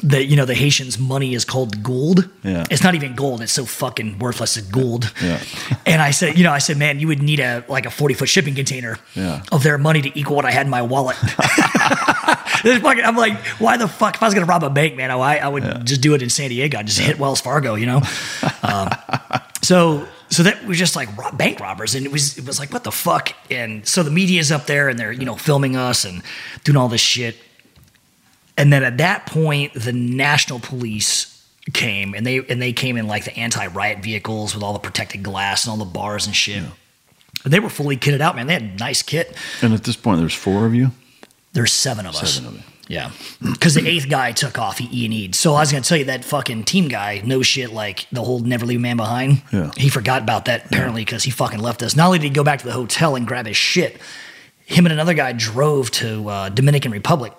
the you know the Haitians' money is called gold. Yeah. It's not even gold. It's so fucking worthless. It's gold. Yeah. And I said, you know, I said, man, you would need a like a forty foot shipping container Yeah. of their money to equal what I had in my wallet. This fucking- I'm like, why the fuck? If I was gonna rob a bank, man, I, I would just do it in San Diego. I'd just hit Wells Fargo, you know. Um, so so that was just like bank robbers, and it was it was like what the fuck. And so the media's up there, and they're you know filming us and doing all this shit. And then at that point, the national police came, and they and they came in like the anti riot vehicles with all the protected glass and all the bars and shit. And they were fully kitted out, man. They had a nice kit. And at this point, there's four of you. There's seven of us. Seven of you. Yeah, because the eighth guy took off. He E. So I was gonna tell you that fucking team guy, no shit, like the whole never leave a man behind. Yeah. He forgot about that apparently because he fucking left us. Not only did he go back to the hotel and grab his shit, him and another guy drove to uh, Dominican Republic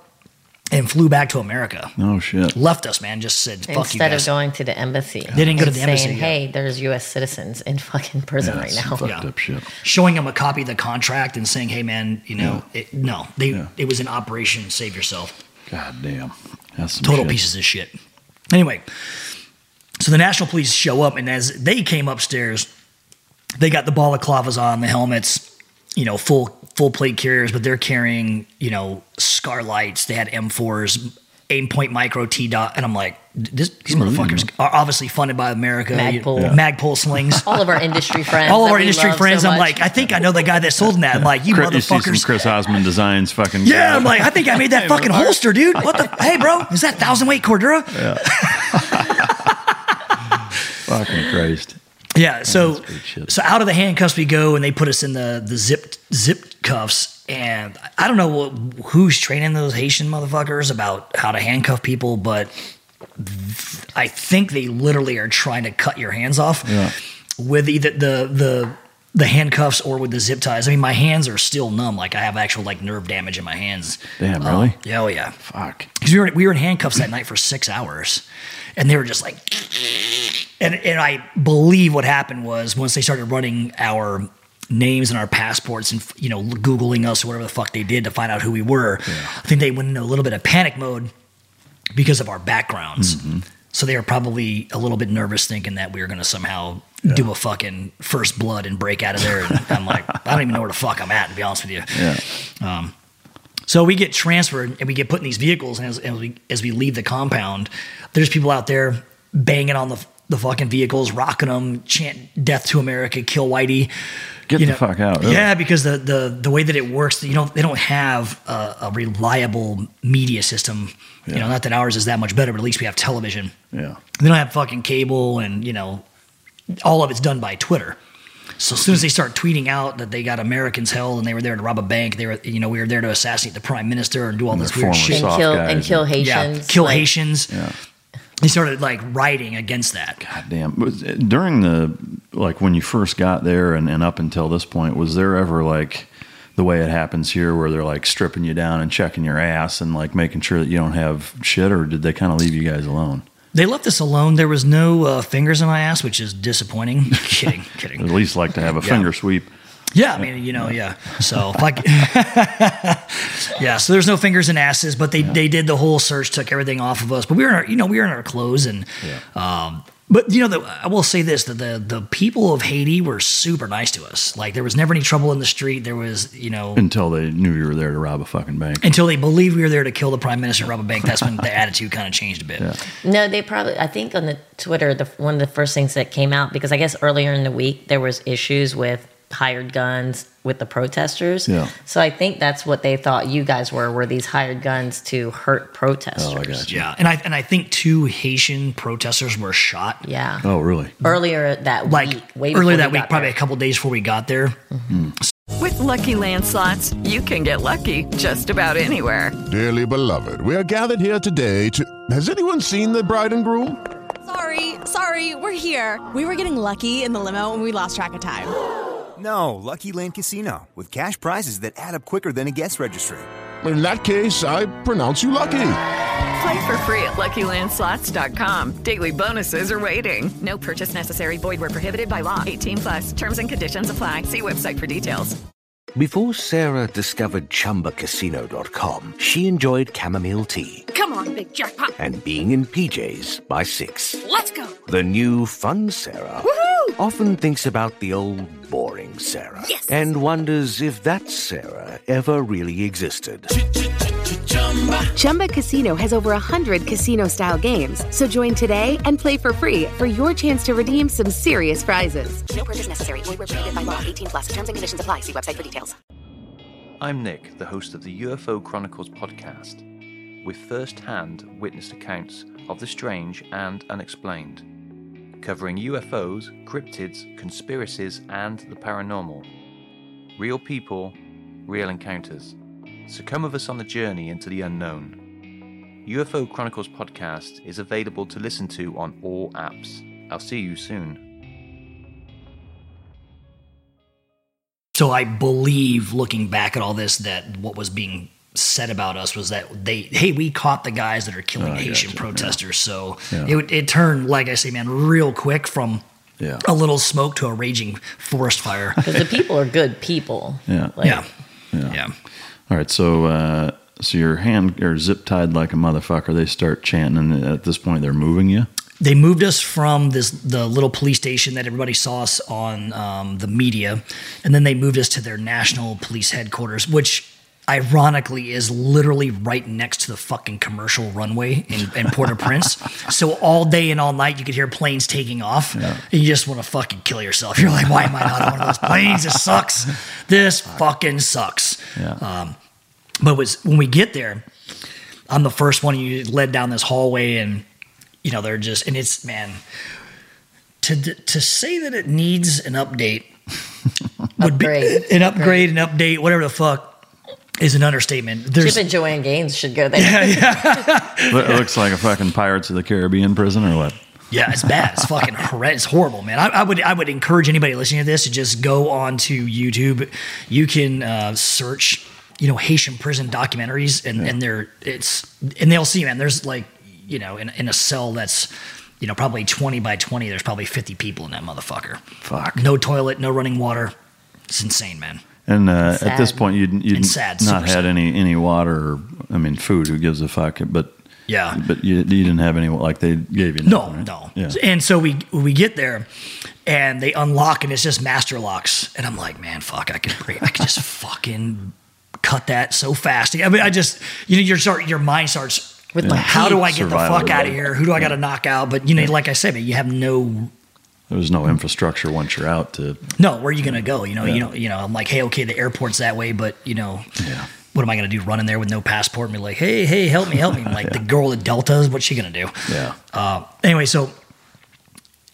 and flew back to America. Oh shit. Left us, man. Just said fuck you Instead guys. of going to the embassy. They didn't go to the embassy, Saying, yeah. hey, there's U.S. citizens in fucking prison Yeah, right now. fucked Yeah. up shit. Showing them a copy of the contract and saying, "Hey, man, you know, it, no, they Yeah. it was an operation. Save yourself." God damn. That's some total shit. pieces of shit. Anyway, so the national police show up, and as they came upstairs, they got the balaclavas on, the helmets, you know, full full plate carriers, but they're carrying, you know, scar lights. They had M4s, aim point micro T dot, and I'm like, this, these motherfuckers are obviously funded by America. Magpul. You- Yeah. Magpul slings. All of our industry friends. All of our industry friends, so I'm much. like, I think I know the guy that sold them that. I'm like, you Chris- you see some motherfuckers. Chris Osman designs fucking. Yeah, I'm like, I think I made that fucking holster, dude. What the? Hey, bro, is that thousand weight Cordura? fucking Christ. Yeah. So, so out of the handcuffs we go, and they put us in the the zipped zipped cuffs. And I don't know who's training those Haitian motherfuckers about how to handcuff people, but I think they literally are trying to cut your hands off Yeah. with either the the the handcuffs or with the zip ties. I mean, my hands are still numb. Like I have actual like nerve damage in my hands. Damn, uh, really? Yeah, oh yeah. Fuck. Because we were we were in handcuffs that night for six hours, and they were just like, and and I believe what happened was once they started running our names and our passports and you know googling us or whatever the fuck they did to find out who we were, I think they went into a little bit of panic mode because of our backgrounds. Mm-hmm. So they were probably a little bit nervous, thinking that we were going to somehow do a fucking first blood and break out of there. And I'm like, I don't even know where the fuck I'm at, to be honest with you. Yeah. Um, so we get transferred and we get put in these vehicles, and as, as we as we leave the compound, there's people out there banging on the the fucking vehicles, rocking them, chant "Death to America, kill Whitey." Get You the know- fuck out. really. Yeah, because the, the the way that it works, you know, they don't have a, a reliable media system. You know, not that ours is that much better, but at least we have television. Yeah. They don't have fucking cable, and you know, all of it's done by Twitter. So as soon as they start tweeting out that they got Americans held and they were there to rob a bank, they were, you know, we were there to assassinate the prime minister and do all And this weird shit. and kill and kill Haitians. Yeah, kill like- Haitians. Yeah. They started like writing against that. God damn. During the, like, when you first got there and, and up until this point, was there ever, like, the way it happens here where they're, like, stripping you down and checking your ass and, like, making sure that you don't have shit, or did they kind of leave you guys alone? They left us alone. There was no uh, fingers in my ass, which is disappointing. kidding, kidding. At least like to have a finger sweep. Yeah, I mean, you know, yeah. So like, yeah, so there's no fingers and asses, but they they did the whole search, took everything off of us. But we were, in our, you know, we were in our clothes, and um, but you know, the, I will say this: that the the people of Haiti were super nice to us. Like there was never any trouble in the street. There was, you know, Until they knew you were there to rob a fucking bank. until they believed we were there to kill the prime minister, and rob a bank. That's when the attitude kind of changed a bit. No, they probably. I think on the Twitter, the one of the first things that came out because I guess earlier in the week there was issues with hired guns with the protesters. Yeah. So I think that's what they thought you guys were were these hired guns to hurt protesters. Oh, I got you. Yeah, and I and I think two Haitian protesters were shot. Yeah. Oh, really? Earlier that Like week, way before earlier we that week, probably there. a couple days before we got there. Mm-hmm. With Lucky Land slots, you can get lucky just about anywhere. Dearly beloved, we are gathered here today to. Has anyone seen the bride and groom? Sorry, sorry, we're here. We were getting lucky in the limo and we lost track of time. No, Lucky Land Casino, with cash prizes that add up quicker than a guest registry. In that case, I pronounce you lucky. Play for free at LuckyLandSlots.com. Daily bonuses are waiting. No purchase necessary. Void were prohibited by law. 18 plus. Terms and conditions apply. See website for details. Before Sarah discovered ChumbaCasino.com, she enjoyed chamomile tea Come on, big jackpot. and being in PJs by six. Let's go. The new fun Sarah Woohoo! Often thinks about the old boring Sarah Yes. and wonders if that Sarah ever really existed. Chumba Casino has over 100 casino style games. So join today and play for free for your chance to redeem some serious prizes. No purchase necessary. Void where prohibited by law. 18 plus. Terms and conditions apply. See website for details. I'm Nick, the host of the UFO Chronicles podcast, with first hand witnessed accounts of the strange and unexplained, covering UFOs, cryptids, conspiracies, and the paranormal. Real people, real encounters. So come with us on the journey into the unknown. UFO Chronicles podcast is available to listen to on all apps. I'll see you soon. So I believe, looking back at all this, that what was being said about us was that they, hey, we caught the guys that are killing Oh, Haitian gotcha, protesters. So Yeah. it, it turned, like I say, man, real quick from Yeah. a little smoke to a raging forest fire. Because the people are good people. Yeah. Like, yeah. Yeah. All right. So, uh, so your hand are zip tied like a motherfucker. They start chanting, and at this point, they're moving you. They moved us from this the little police station that everybody saw us on um, the media, and then they moved us to their national police headquarters, which ironically is literally right next to the fucking commercial runway in, in Port-au-Prince. so all day and all night you could hear planes taking off, and you just want to fucking kill yourself. You're like, why am I not on one of those planes? This sucks. This fucking sucks. Yeah. Um, but was when we get there, I'm the first one you led down this hallway, and you know they're just and it's man to to say that it needs an update would Upgrade. be an upgrade, an update, whatever the fuck is an understatement. There's Chip and Joanna Gaines should go there. It looks like a fucking Pirates of the Caribbean prison, or what? Yeah, it's bad. It's fucking horrendous. It's horrible, man. I, I would I would encourage anybody listening to this to just go onto YouTube. You can uh, search, you know, Haitian prison documentaries, and and they're it's and they'll see, man. There's like, you know, in in a cell that's, you know, probably twenty by twenty. There's probably fifty people in that motherfucker. Fuck. No toilet, no running water. It's insane, man. And uh, at this point, you'd, you'd sad, not super had sad. any any water. Or, I mean, food. Who gives a fuck? But Yeah. but you, you didn't have any. Like they gave you. No, right? no. Yeah. And so we we get there, and they unlock, and it's just master locks, and I'm like, man, fuck, I could I could just fucking cut that so fast. I mean, I just you know your start your mind starts With my how do I teeth. get the fuck out of here? Who do I got to knock out? But you know, like I said, man, you have no There was no infrastructure once you're out to. no where are you gonna go? You know, Yeah. you know, you know. I'm like, hey, okay, the airport's that way, but you know. yeah. What am I going to do? Run in there with no passport and be like, "Hey, hey, help me, help me!" I'm like the girl at Delta, is what's she going to do? Yeah. Uh, anyway, so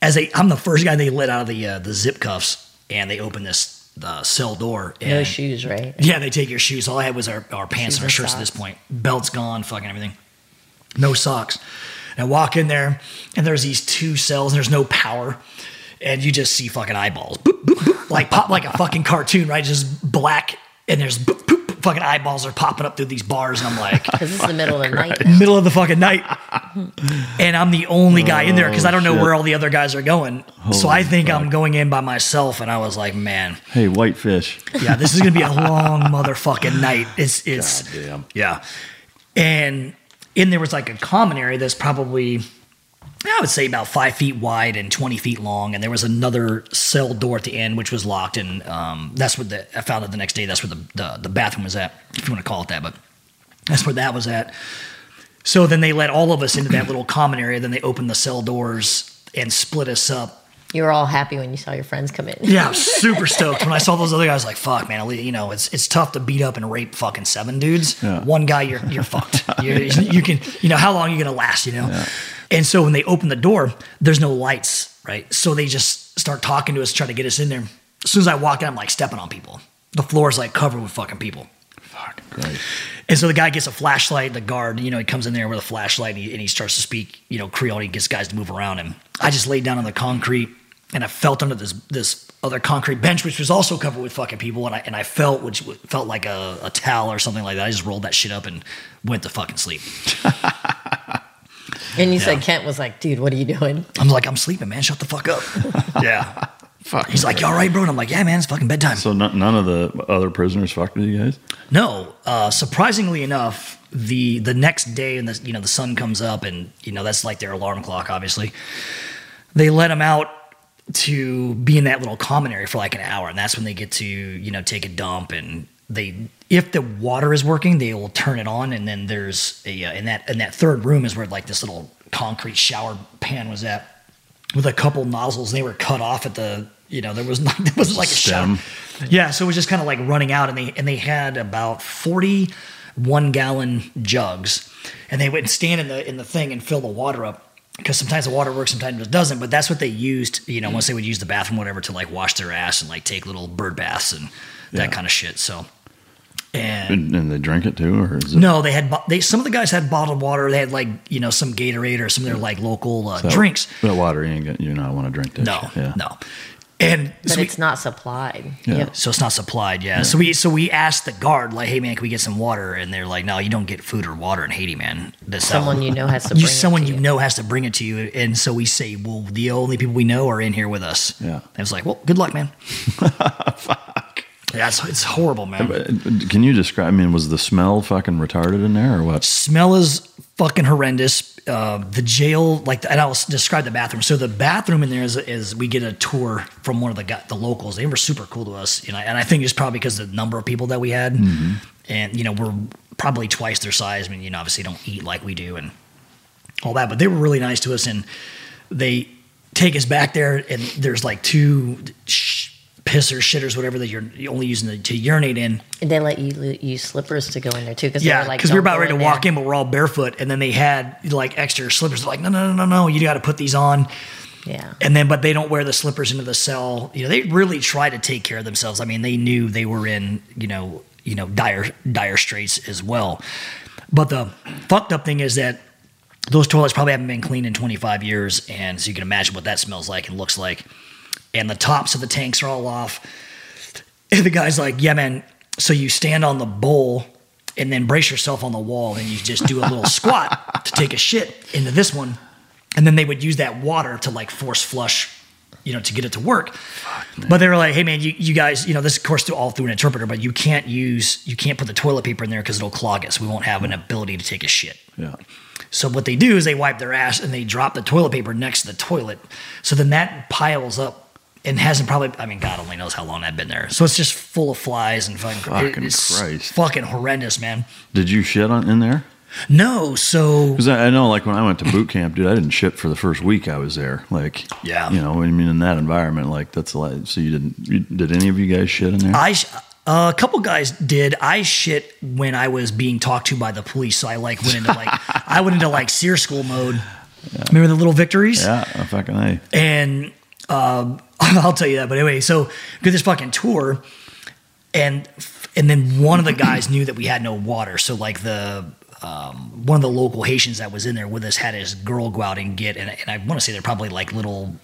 as they, I'm the first guy they let out of the uh, the zip cuffs, and they open this uh, cell door. And, No shoes, right? Yeah, they take your shoes. All I had was our, our pants Shoes and our and shirts at this socks. point. Belts gone, fucking everything. No socks. And I walk in there, and there's these two cells, and there's no power, and you just see fucking eyeballs, boop, boop, boop, like pop like a fucking cartoon, right? Just black, and there's boop, boop, boop, fucking eyeballs are popping up through these bars, and I'm like, Because this is the middle of the night. middle of the fucking night. And I'm the only guy in there because I don't know Oh, shit. where all the other guys are going. so I think fuck. I'm going in by myself. And I was like, man, Hey, whitefish. yeah, this is gonna be a long motherfucking night. It's it's Goddamn. yeah. And in there was like a common area that's probably I would say about five feet wide and twenty feet long, and there was another cell door at the end which was locked, and um, that's what the I found out the next day. That's where the, the the bathroom was at, if you want to call it that, but that's where that was at. So then they let all of us into that little common area. Then they opened the cell doors and split us up You were all happy when you saw your friends come in. yeah, I was super stoked when I saw those other guys. Like, fuck, man, at least, you know, it's it's tough to beat up and rape fucking seven dudes. Yeah. One guy, you're you're fucked. You're, you can, you know, how long are you gonna last? You know. And so when they open the door, there's no lights, right? So they just start talking to us, trying to get us in there. As soon as I walk in, I'm like stepping on people. The floor is like covered with fucking people. Fuck, great. And so the guy gets a flashlight. The guard, you know, he comes in there with a flashlight and he, and he starts to speak, you know, Creole. And he gets guys to move around him. I just laid down on the concrete and I felt under this this other concrete bench, which was also covered with fucking people. And I and I felt which felt like a, a towel or something like that. I just rolled that shit up and went to fucking sleep. And you said Kent was like, dude, what are you doing? I'm like, I'm sleeping, man. Shut the fuck up. yeah. Fuck. He's like, you all right, bro? And I'm like, yeah, man, it's fucking bedtime. So no, none of the other prisoners fucked with you guys? No, uh, surprisingly enough, the the next day, and the you know the sun comes up, and you know that's like their alarm clock. Obviously, they let them out to be in that little common area for like an hour, and that's when they get to you know take a dump, and they if the water is working, they will turn it on, and then there's a uh, in that in that third room is where like this little concrete shower pan was at with a couple nozzles. They were cut off at the you know there was not there was like a Stem. shower. Yeah, so it was just kind of like running out, and they and they had about forty one gallon jugs, and they would stand in the in the thing and fill the water up. Because sometimes the water works, sometimes it doesn't. But that's what they used, you know, once they would use the bathroom, whatever, to like wash their ass and like take little bird baths and that Yeah. kind of shit. So, and And, and they drink it too, or is it? no, they had they some of the guys had bottled water. They had like you know some Gatorade or some of their like local uh, So drinks. That water you ain't get, you not want to drink that. No, yeah. no. And But so we- it's not supplied. Yeah. Yep. so it's not supplied, yeah. Yeah. So we so we asked the guard, like, hey man, can we get some water? And they're like, no, you don't get food or water in Haiti, man. That's Someone you know has to you, bring it someone to you you. know has to bring it to you. And so we say, well, the only people we know are in here with us. Yeah. And it's like, well, good luck, man. Yeah, it's, it's horrible, man. Uh, Can you describe? I mean, was the smell fucking retarded in there, or what? Smell is fucking horrendous. Uh, the jail, like, and I'll describe the bathroom. So the bathroom in there is, is we get a tour from one of the the locals. They were super cool to us, you know. And I think it's probably because of the number of people that we had, and you know, we're probably twice their size. I mean, you know, obviously don't eat like we do and all that, but they were really nice to us, and they take us back there, and there's like two sh- pissers, shitters, whatever that you're only using to, to urinate in. And they let you use slippers to go in there too. Cause Yeah, were like, because we were about ready to walk there." in, but we're all barefoot, and then they had like extra slippers. They're like, no, no, no, no, no, you got to put these on. Yeah. And then, but they don't wear the slippers into the cell. You know, they really try to take care of themselves. I mean, they knew they were in, you know, you know, dire, dire straits as well. But the fucked up thing is that those toilets probably haven't been cleaned in 25 years, and so you can imagine what that smells like and looks like. And the tops of the tanks are all off. And the guy's like, "Yeah, man. So you stand on the bowl." And then brace yourself on the wall, and you just do a little squat to take a shit into this one, and then they would use that water to like force flush, you know, to get it to work. but they were like, "Hey, man, you, you guys, you know, this of course through all through an interpreter, but you can't use, you can't put the toilet paper in there because it'll clog so we won't have an ability to take a shit." Yeah. So what they do is they wipe their ass and they drop the toilet paper next to the toilet. So then that piles up and hasn't probably. I mean, God only knows how long I've been there. So it's just full of flies and fucking. Fucking it's Christ. Fucking horrendous, man. Did you shit on in there? No, so Because I, I know, like when I went to boot camp, dude, I didn't shit for the first week I was there. Like, Yeah. you know, I mean, in that environment, like that's a lot. So you didn't? You, did any of you guys shit in there? I. sh- Uh, a couple guys did. I shit when I was being talked to by the police, so I like went into like I went into like SERE school mode. Remember the little victories? yeah, fucking a. And um, I'll tell you that. But anyway, so we did this fucking tour, and and then one of the guys knew that we had no water. So like the um, one of the local Haitians that was in there with us had his girl go out and get, and, and I want to say they're probably like little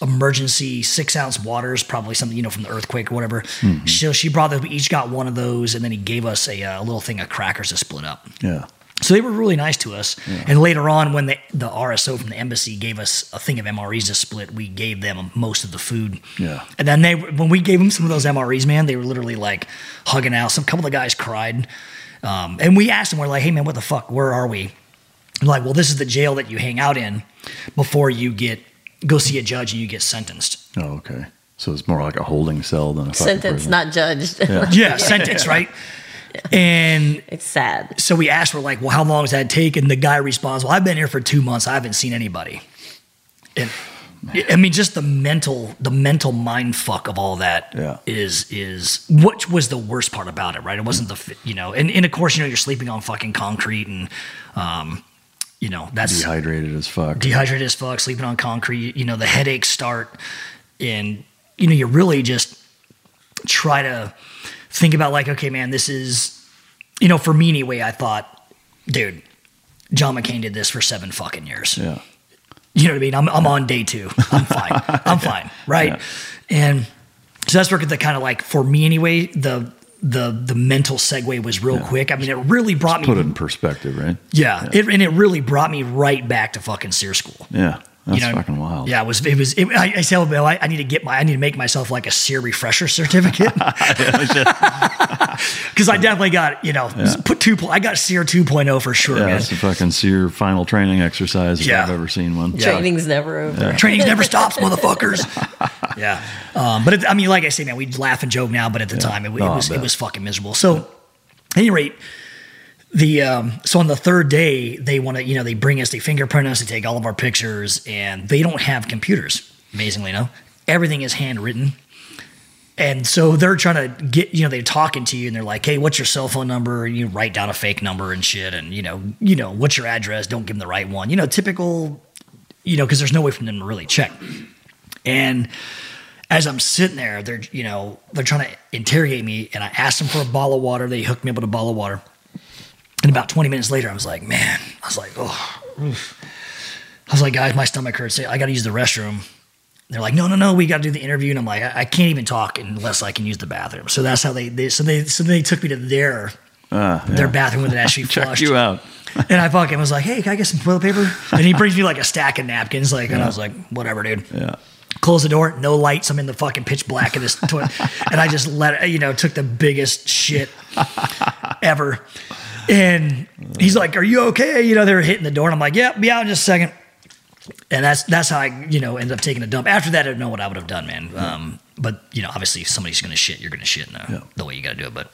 emergency six ounce waters, probably something you know from the earthquake or whatever. So she brought them. We each got one of those, and then he gave us a, uh, little thing of crackers to split up. Yeah. So they were really nice to us. And later on, when the, the RSO from the embassy gave us a thing of MREs to split, we gave them most of the food. Yeah. And then they, when we gave them some of those MREs, man, they were literally like hugging out. Some couple of the guys cried. Um, and we asked them, we're like, hey, man, what the fuck? Where are we? They're like, well, this is the jail that you hang out in before you get go see a judge and you get sentenced. Oh, okay. So it's more like a holding cell than a Sentence, prison. not judged. Yeah. Yeah, sentence, right? And it's sad. So we asked, we're like, well, how long does that take? And the guy responds, well, I've been here for two months. I haven't seen anybody. And I mean, just the mental, the mental mind fuck of all that is Yeah. is what was the worst part about it, right? It wasn't the, you know, and, and of course, you know, you're sleeping on fucking concrete and, um, you know, that's dehydrated as fuck. dehydrated as fuck, sleeping on concrete. You know, the headaches start, and you know, you really just try to think about like, okay, man, this is, you know, for me anyway. I thought, dude, John McCain did this for seven fucking years. Yeah. You know what I mean? I'm, I'm on day two. I'm fine. I'm fine. Right. Yeah. And so that's where the kind of like, for me anyway, the, the the mental segue was real quick. I mean, it really brought me Put it in perspective, right? yeah, It, and it really brought me right back to fucking SERE school. Yeah. That's You know, fucking wild. Yeah, it was. It was. It, I, I tell Bill, I, I need to get my. I need to make myself like a SERE refresher certificate because I definitely got you know Yeah. put two. I got SERE 2.0 for sure, Yeah, man. that's the fucking SERE final training exercise if Yeah. I've ever seen one. Training's never over. Training never stops, motherfuckers. yeah, um, but it, I mean, like I say, man, we laugh and joke now, but at the time, it, it Oh, was it was fucking miserable. So, at any rate, the um, so on the third day, they want to, you know, they bring us, they fingerprint us, they take all of our pictures, and they don't have computers. Amazingly, no, everything is handwritten. And so they're trying to get, you know, they're talking to you and they're like, hey, what's your cell phone number? and You write down a fake number and shit. And, you know, you know, what's your address? Don't give them the right one. You know, typical, you know, because there's no way for them to really check. And as I'm sitting there, they're, you know, they're trying to interrogate me. And I asked them for a bottle of water. They hooked me up with a bottle of water. And about 20 minutes later, I was like, man, I was like, oh, oof. I was like, guys, my stomach hurts. I got to use the restroom. They're like, no, no, no, we got to do the interview. And I'm like, I, I can't even talk unless I can use the bathroom. So that's how they, they so they, so they took me to their, ah, their yeah. bathroom with it actually flushed. you out. and I fucking was like, hey, can I get some toilet paper? And he brings me like a stack of napkins. Like, and I was like, whatever, dude. Yeah. Close the door, no lights. I'm in the fucking pitch black of this toilet. and I just let it, you know, took the biggest shit ever. And he's like, Are you okay? You know, they were hitting the door. And I'm like, Yep, be out in just a second. And that's that's how I, you know, ended up taking a dump. After that, I don't know what I would have done, man. Um, but you know, obviously, if somebody's gonna shit, you're gonna shit in the, the way you gotta do it. But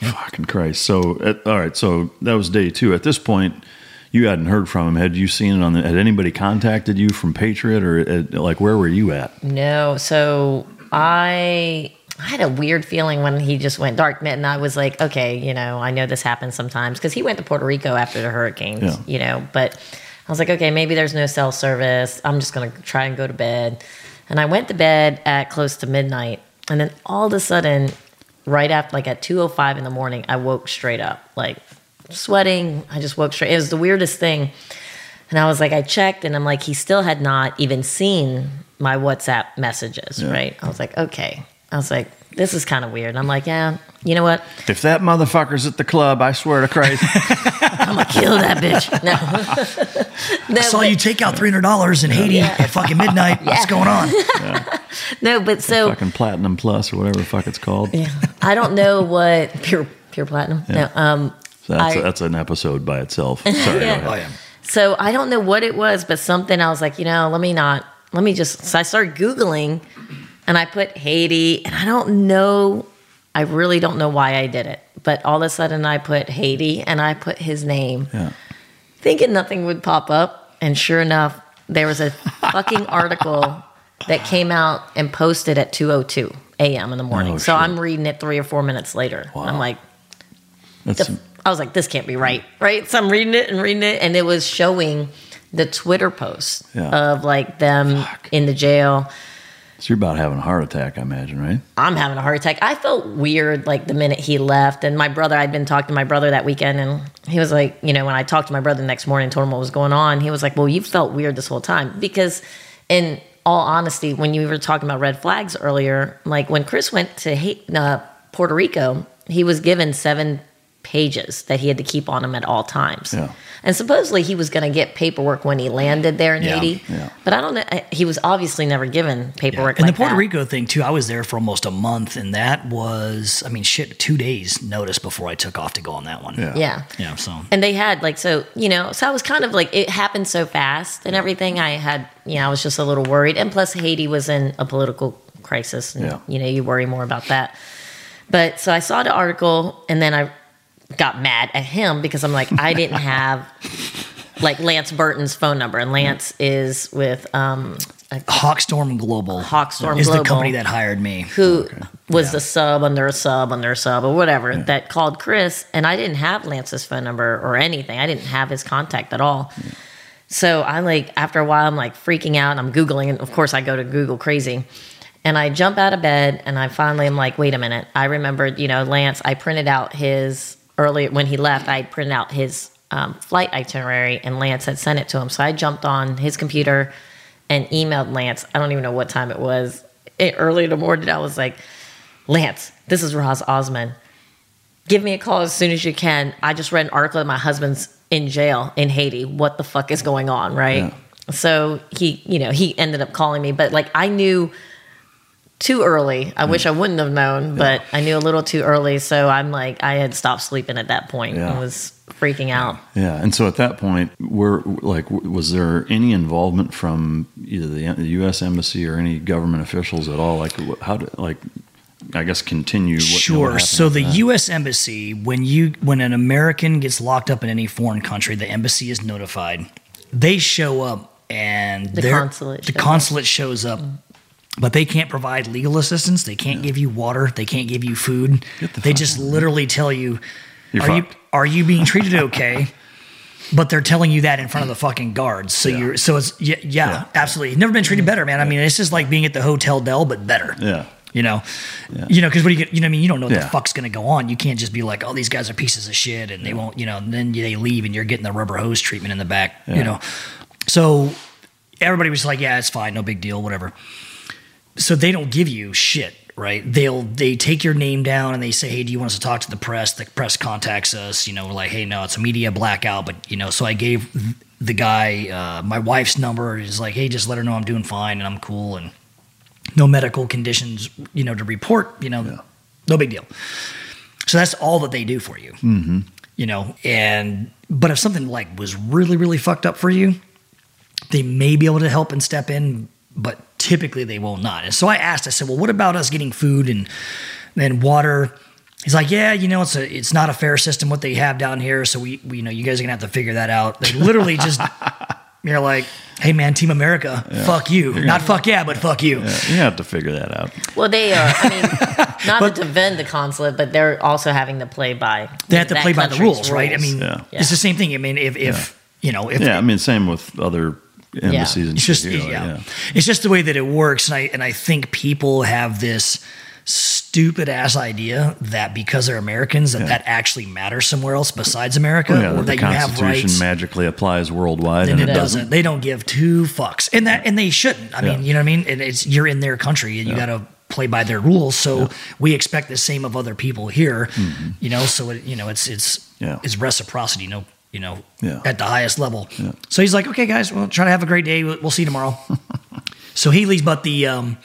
Fucking Christ. So, at, all right. So that was day two. At this point, you hadn't heard from him. Had you seen it on the, had anybody contacted you from Patriot or at, like, where were you at? No, so I I had a weird feeling when he just went dark, and I was like, okay, you know, I know this happens sometimes because he went to Puerto Rico after the hurricanes, Yeah. you know, but I was like, okay, maybe there's no cell service. I'm just gonna try and go to bed, and I went to bed at close to midnight, and then all of a sudden, right after like at 2:05 in the morning, I woke straight up, like sweating. I just woke straight. It was the weirdest thing. And I was like, I checked and I'm like, he still had not even seen my WhatsApp messages, Yeah. right? I was like, okay. I was like, this is kind of weird. And I'm like, yeah, you know what? If that motherfucker's at the club, I swear to Christ. I'm gonna kill that bitch. No, I saw you take out three hundred dollars in Haiti at fucking midnight. What's going on? no, but so fucking Platinum Plus or whatever the fuck it's called. yeah, I don't know what pure pure platinum. Yeah. No, um, So that's, I- that's an episode by itself. Sorry. Yeah. go ahead. Oh yeah. So I don't know what it was, but something I was like, you know, let me not, let me just. So I started Googling and I put Haiti, and I don't know, I really don't know why I did it. But all of a sudden I put Haiti and I put his name, Yeah. thinking nothing would pop up. And sure enough, there was a fucking article that came out and posted at 2.02 a.m. in the morning. Oh, so shit. I'm reading it three or four minutes later. I'm like, I was like, this can't be right, right? So I'm reading it and reading it, and it was showing the Twitter post Yeah. of like them in the jail. So you're about having a heart attack, I imagine, right? I'm having a heart attack. I felt weird like the minute he left, and my brother. I'd been talking to my brother that weekend, and he was like, you know, when I talked to my brother the next morning told him what was going on, he was like, well, you felt weird this whole time because, in all honesty, when you were talking about red flags earlier, like when Chris went to uh, Puerto Rico, he was given seven pages that he had to keep on him at all times. Yeah. And supposedly he was going to get paperwork when he landed there in Yeah, Haiti. yeah. But I don't know. He was obviously never given paperwork. And like the Puerto that. Rico thing too, I was there for almost a month, and that was, I mean, shit, two days notice before I took off to go on that one. Yeah. Yeah. Yeah. So And they had like so you know so I was kind of like it happened so fast and everything I had you know I was just a little worried and plus Haiti was in a political crisis and Yeah. you know you worry more about that but so I saw the article and then I got mad at him because I'm like I didn't have like Lance Burton's phone number and Lance is with um a- Hawkstorm Global, Hawkstorm is Global. the company that hired me. who was the sub under a sub under a sub or whatever that called Chris, and I didn't have Lance's phone number or anything. I didn't have his contact at all. So I like after a while, I'm like freaking out. And I'm googling, and of course, I go to Google crazy. And I jump out of bed, and I finally am like, wait a minute. I remembered, you know, Lance. I printed out his earlier when he left. I printed out his um, flight itinerary, and Lance had sent it to him. So I jumped on his computer and emailed Lance. I don't even know what time it was. It, early in the morning, I was like, Lance, this is Roz Osman. Give me a call as soon as you can. I just read an article that my husband's in jail in Haiti. What the fuck is going on, right? So he, you know, he ended up calling me, but like I knew too early. I mm. wish I wouldn't have known, but I knew a little too early. So I'm like, I had stopped sleeping at that point. Yeah. I was freaking out. Yeah, and so at that point, were like, was there any involvement from either the, the U.S. embassy or any government officials at all? Like, how did like, I guess continue? What, you know, what Sure. So the that? U.S. embassy, when you when an American gets locked up in any foreign country, the embassy is notified. They show up, and The they're- consulate the shows up. consulate shows up. Mm. But they can't provide legal assistance. They can't give you water. They can't give you food. They just literally tell you, You're "Are you are you being treated okay?" but they're telling you that in front of the fucking guards. So you're so it's yeah, yeah, absolutely. Never been treated better, man. I mean, it's just like being at the Hotel Del, but better. Yeah. You know, you know, because what do you get? You know, I mean, you don't know what Yeah. the fuck's going to go on. You can't just be like, "Oh, these guys are pieces of shit," and they won't. You know, and then they leave, and you're getting the rubber hose treatment in the back. Yeah. You know, so everybody was like, "Yeah, it's fine, no big deal, whatever." So they don't give you shit, right? They'll they take your name down and they say, "Hey, do you want us to talk to the press?" The press contacts us. You know, we're like, "Hey, no, it's a media blackout," but you know, so I gave the guy uh, my wife's number. He's like, "Hey, just let her know I'm doing fine and I'm cool and no medical conditions, you know, to report. You know, no big deal." So that's all that they do for you Mm-hmm. you know and but if something like was really really fucked up for you they may be able to help and step in but typically they will not and so i asked i said well what about us getting food and and water he's like yeah you know it's a it's not a fair system what they have down here so we, we you know you guys are gonna have to figure that out they literally just you're like hey man team america fuck you not fuck yeah but fuck you Yeah, you have to figure that out. Well, they are. I mean, not to defend the consulate, but they're also having to play by. they have to play by the country's rules, right? I mean, Yeah. it's the same thing. I mean, if, if you know, if yeah, I mean, same with other embassies and it's just here, yeah. it's just the way that it works, and I and I think people have this stupid ass idea that because they're Americans that that actually matters somewhere else besides America, Well, yeah, or that that the you have Constitution rights. magically applies worldwide, and and it doesn't. They don't give two fucks, and that and they shouldn't. I mean, you know what I mean? And it's you're in their country, and you got to play by their rules. So we expect the same of other people here. You know, so it, you know, it's it's Mm-hmm. Yeah. it's reciprocity. No, you know, Yeah. at the highest level. So he's like, okay, guys, we'll try to have a great day. We'll, we'll see you tomorrow. so he leaves, but the um,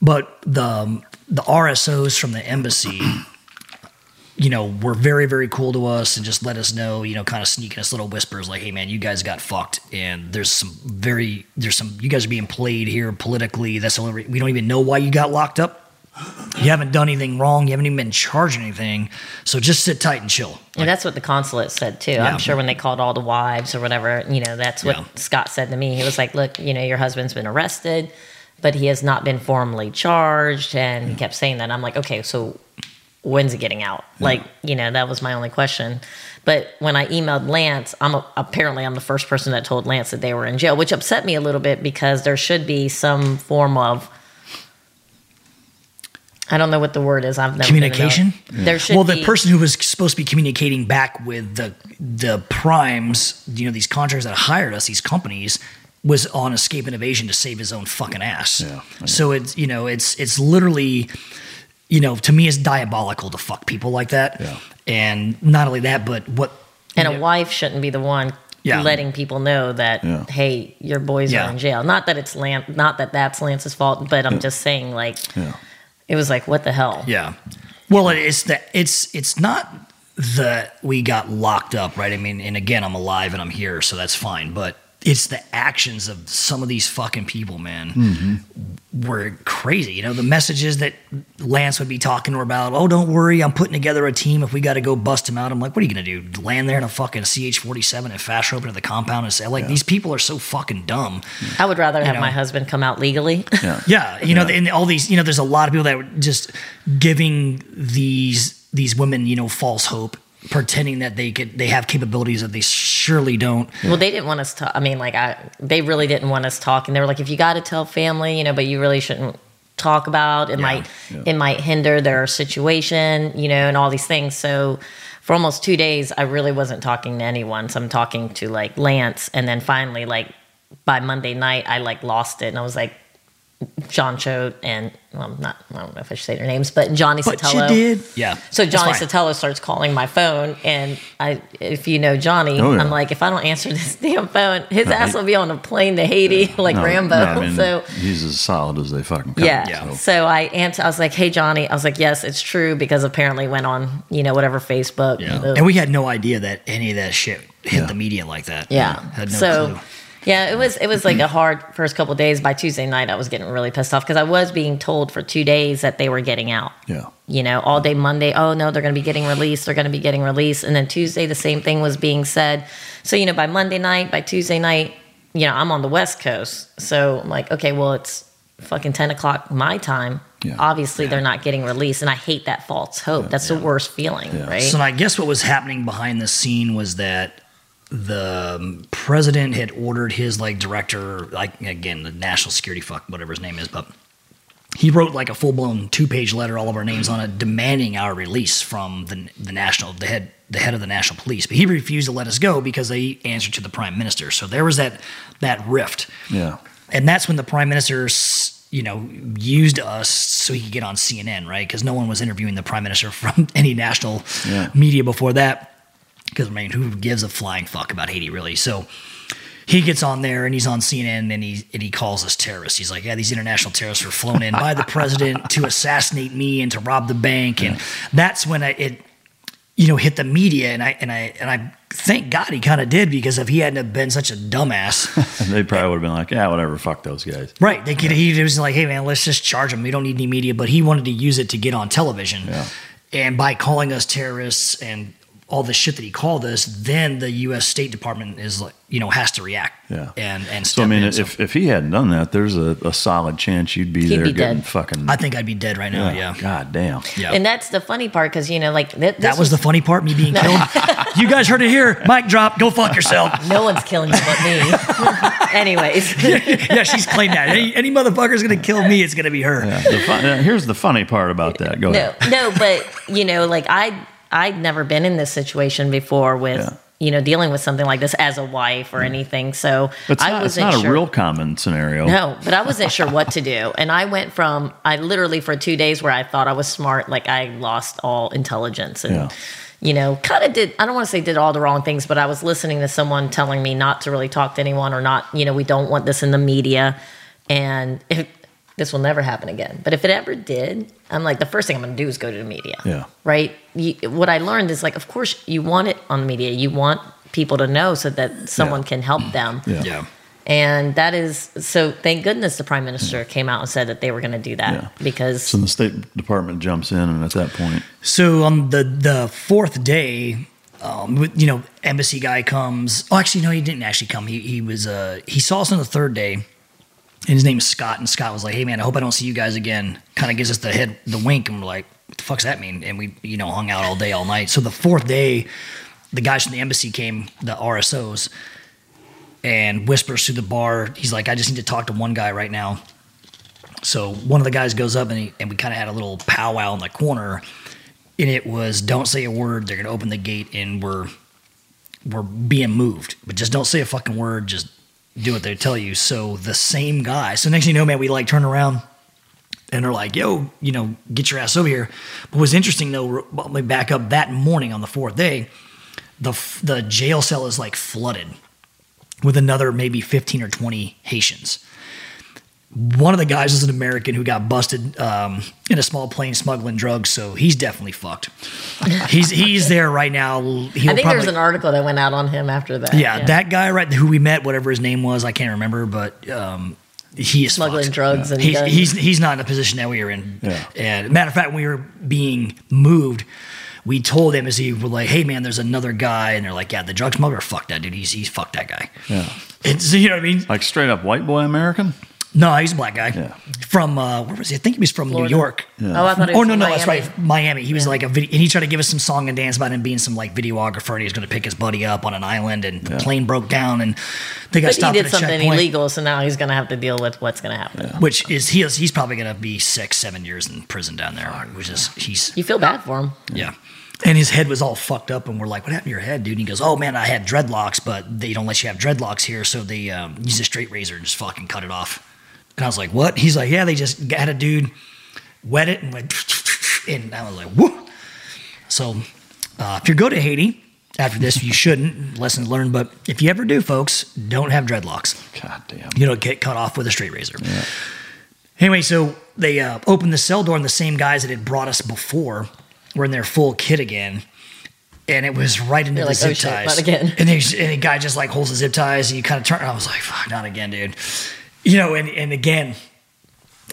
but the um, the RSOs from the embassy. You know, were very, very cool to us and just let us know, you know, kind of sneaking us little whispers like, hey, man, you guys got fucked. And there's some very, there's some, you guys are being played here politically. That's the only, re- we don't even know why you got locked up. You haven't done anything wrong. You haven't even been charged anything. So just sit tight and chill. And that's what the consulate said too. Yeah. I'm sure when they called all the wives or whatever, you know, that's what Yeah. Scott said to me. He was like, "Look, you know, your husband's been arrested, but he has not been formally charged." And he kept saying that. I'm like, "Okay, so when's it getting out?" Like, you know, that was my only question. But when I emailed Lance, I'm a, apparently I'm the first person that told Lance that they were in jail, which upset me a little bit because there should be some form of I don't know what the word is. I've never been to know. communication. There should well, the be- person who was supposed to be communicating back with the the primes, you know, these contractors that hired us, these companies, was on escape and evasion to save his own fucking ass. So it's you know it's it's literally you know to me it's diabolical to fuck people like that. And not only that, but what And a wife shouldn't be the one Yeah. letting people know that Yeah. hey, your boys Yeah. are in jail. Not that it's Lance, not that that's Lance's fault, but I'm Yeah. just saying like Yeah. It was like what the hell. Yeah. Well, it's that it's it's not that we got locked up, right? I mean, and again, I'm alive and I'm here, so that's fine. But it's the actions of some of these fucking people, man, Mm-hmm. were crazy. You know, the messages that Lance would be talking to her about. Oh, don't worry, I'm putting together a team. If we got to go bust him out, I'm like, what are you gonna do? Land there in a fucking CH-47 and fast rope into the compound and say, like, these people are so fucking dumb. I would rather You have know. my husband come out legally. Yeah. Yeah, you know, and all these, you know, there's a lot of people that were just giving these these women, you know, false hope, pretending that they could they have capabilities that they surely don't. Well, they didn't want us to. I mean, like, I they really didn't want us talking. They were like, if you got to tell family, you know, but you really shouldn't talk about it. Might it might hinder their situation, you know, and all these things. So for almost two days, I really wasn't talking to anyone. So I'm talking to like Lance, and then finally, like by Monday night, I like lost it, and I was like, John Choate and well, not I don't know if I should say their names, but Johnny But you Sotelo. did. Yeah. So Johnny fine. Sotelo starts calling my phone, and I, if you know Johnny, Oh, yeah. I'm like, if I don't answer this damn phone, his No, ass he- will be on a plane to Haiti like No, Rambo. no, I mean, so he's as solid as they fucking come. yeah. so. So I answered. I was like, "Hey, Johnny." I was like, "Yes, it's true," because apparently went on, you know, whatever Facebook. the- And we had no idea that any of that shit hit Yeah. the media like that. yeah. Had no so. clue. Yeah, it was it was like a hard first couple of days. By Tuesday night, I was getting really pissed off because I was being told for two days that they were getting out. Yeah. You know, all day Monday, oh no, they're going to be getting released. They're going to be getting released, and then Tuesday, the same thing was being said. So you know, by Monday night, by Tuesday night, you know, I'm on the West Coast, so I'm like, okay, well, it's fucking ten o'clock my time. Yeah. Obviously, they're not getting released, and I hate that false hope. That's the worst feeling, right? So I guess what was happening behind the scene was that the um, president had ordered his like director, like again the national security fuck whatever his name is, but he wrote like a full blown two page letter, all of our names on it, demanding our release from the the national the head the head of the national police. But he refused to let us go because they answered to the prime minister. So there was that that rift. Yeah. And that's when the prime minister, you know, used us so he could get on CNN, right? Because no one was interviewing the prime minister from any national Yeah. media before that. Because I mean, who gives a flying fuck about Haiti, really? So he gets on there and he's on CNN and he and he calls us terrorists. He's like, "Yeah, these international terrorists were flown in by the president to assassinate me and to rob the bank." And that's when I, it, you know, hit the media. And I and I and I thank God he kind of did because if he hadn't have been such a dumbass, they probably would have been like, yeah, whatever, fuck those guys. Right. They could, he was like, hey, man, let's just charge them. We don't need any media. But he wanted to use it to get on television. And by calling us terrorists and all the shit that he called us, then the U.S. State Department is like, you know, has to react. Yeah. And, and So I mean, in. So if, if he hadn't done that, there's a, a solid chance you'd be He'd there be getting dead. fucking. I think I'd be dead right now. Yeah. God damn. Yeah. And that's the funny part because you know, like th- this that was the funny part, me being killed. you guys heard it here. Mic drop. Go fuck yourself. no one's killing you but me. Anyways, yeah, she's claimed that. Any, any motherfucker's going to kill me, it's going to be her. Yeah, the fun, uh, here's the funny part about that. Go no, ahead. no, but you know, like I, I'd never been in this situation before with you know dealing with something like this as a wife or anything. So It's I not, it's wasn't not sure. a real common scenario. No, but I wasn't sure what to do. And I went from, I literally for two days where I thought I was smart, like I lost all intelligence and, Yeah. you know, kind of did, I don't want to say did all the wrong things, but I was listening to someone telling me not to really talk to anyone or not, you know, we don't want this in the media. And if, this will never happen again. But if it ever did, I'm like, the first thing I'm going to do is go to the media Yeah. right? You, what I learned is like, of course, you want it on the media. You want people to know so that someone can help them. Yeah. Yeah. And that is so. Thank goodness the prime minister came out and said that they were going to do that Yeah. because So the State Department jumps in, and at that point, So on the the fourth day, um, with- you know, embassy guy comes. Oh, actually, no, he didn't actually come. He he was uh he saw us on the third day, and his name is Scott. And Scott was like, "Hey man, I hope I don't see you guys again." Kind of gives us the head the wink, and we're like, "What the fuck's that mean?" And we you know hung out all day all night. So the fourth day, the guys from the embassy came, the RSOs, and whispers through the bar. He's like, "I just need to talk to one guy right now." So one of the guys goes up and, he, and we kind of had a little powwow in the corner, and it was don't say a word. They're gonna open the gate and we're we're being moved, but just don't say a fucking word. Just do what they tell you. So the same guy. So next thing you know, man, we like turn around and they're like, "Yo, you know, get your ass over here." But what's interesting though, back up. That morning on the fourth day, the the jail cell is like flooded with another maybe fifteen or twenty Haitians one of the guys is an American who got busted um, in a small plane smuggling drugs, so he's definitely fucked. he's he's there right now. He'll I think probably, there's an article that went out on him after that. yeah, that guy right who we met, whatever his name was, I can't remember, but um, he is Smuggling fucked. drugs and he's, he's he's not in the position that we were in. Yeah. And matter of fact, when we were being moved. We told embassy, we're like, hey man, there's another guy, and they're like, yeah, the drug smuggler, fuck that dude, he's he's fucked that guy. yeah, It's you know what I mean? like straight up white boy American. No, he's a black guy. Yeah. From uh, where was he? I think he was from Florida. New York. Yeah. Oh, I thought it Oh was no, from no, that's right, Miami. He was like a video, and he tried to give us some song and dance about him being some like videographer, and he was going to pick his buddy up on an island, and the plane broke down, and they got But he did at a something checkpoint. illegal, so now he's going to have to deal with what's going to happen. Which is he is he's probably going to be six, seven years in prison down there. Which is he's You feel bad for him. yeah. And his head was all fucked up, and we're like, "What happened to your head, dude?" And he goes, "Oh man, I had dreadlocks, but they don't let you have dreadlocks here, so they um, use a straight razor and just fucking cut it off." And I was like, what? He's like, yeah, they just had a dude wet it and went, and I was like, whoa. So uh, if you go to Haiti after this, you shouldn't. Lesson learned. But if you ever do, folks, don't have dreadlocks. God damn. You don't get cut off with a straight razor. Anyway, so they uh, opened the cell door, and the same guys that had brought us before were in their full kit again. And it was right into You're the like, zip "Oh, shit, ties. not again." And, they, and the guy just like holds the zip ties, and you kind of turn. I was like, "Fuck, not again, dude." You know, and, and again,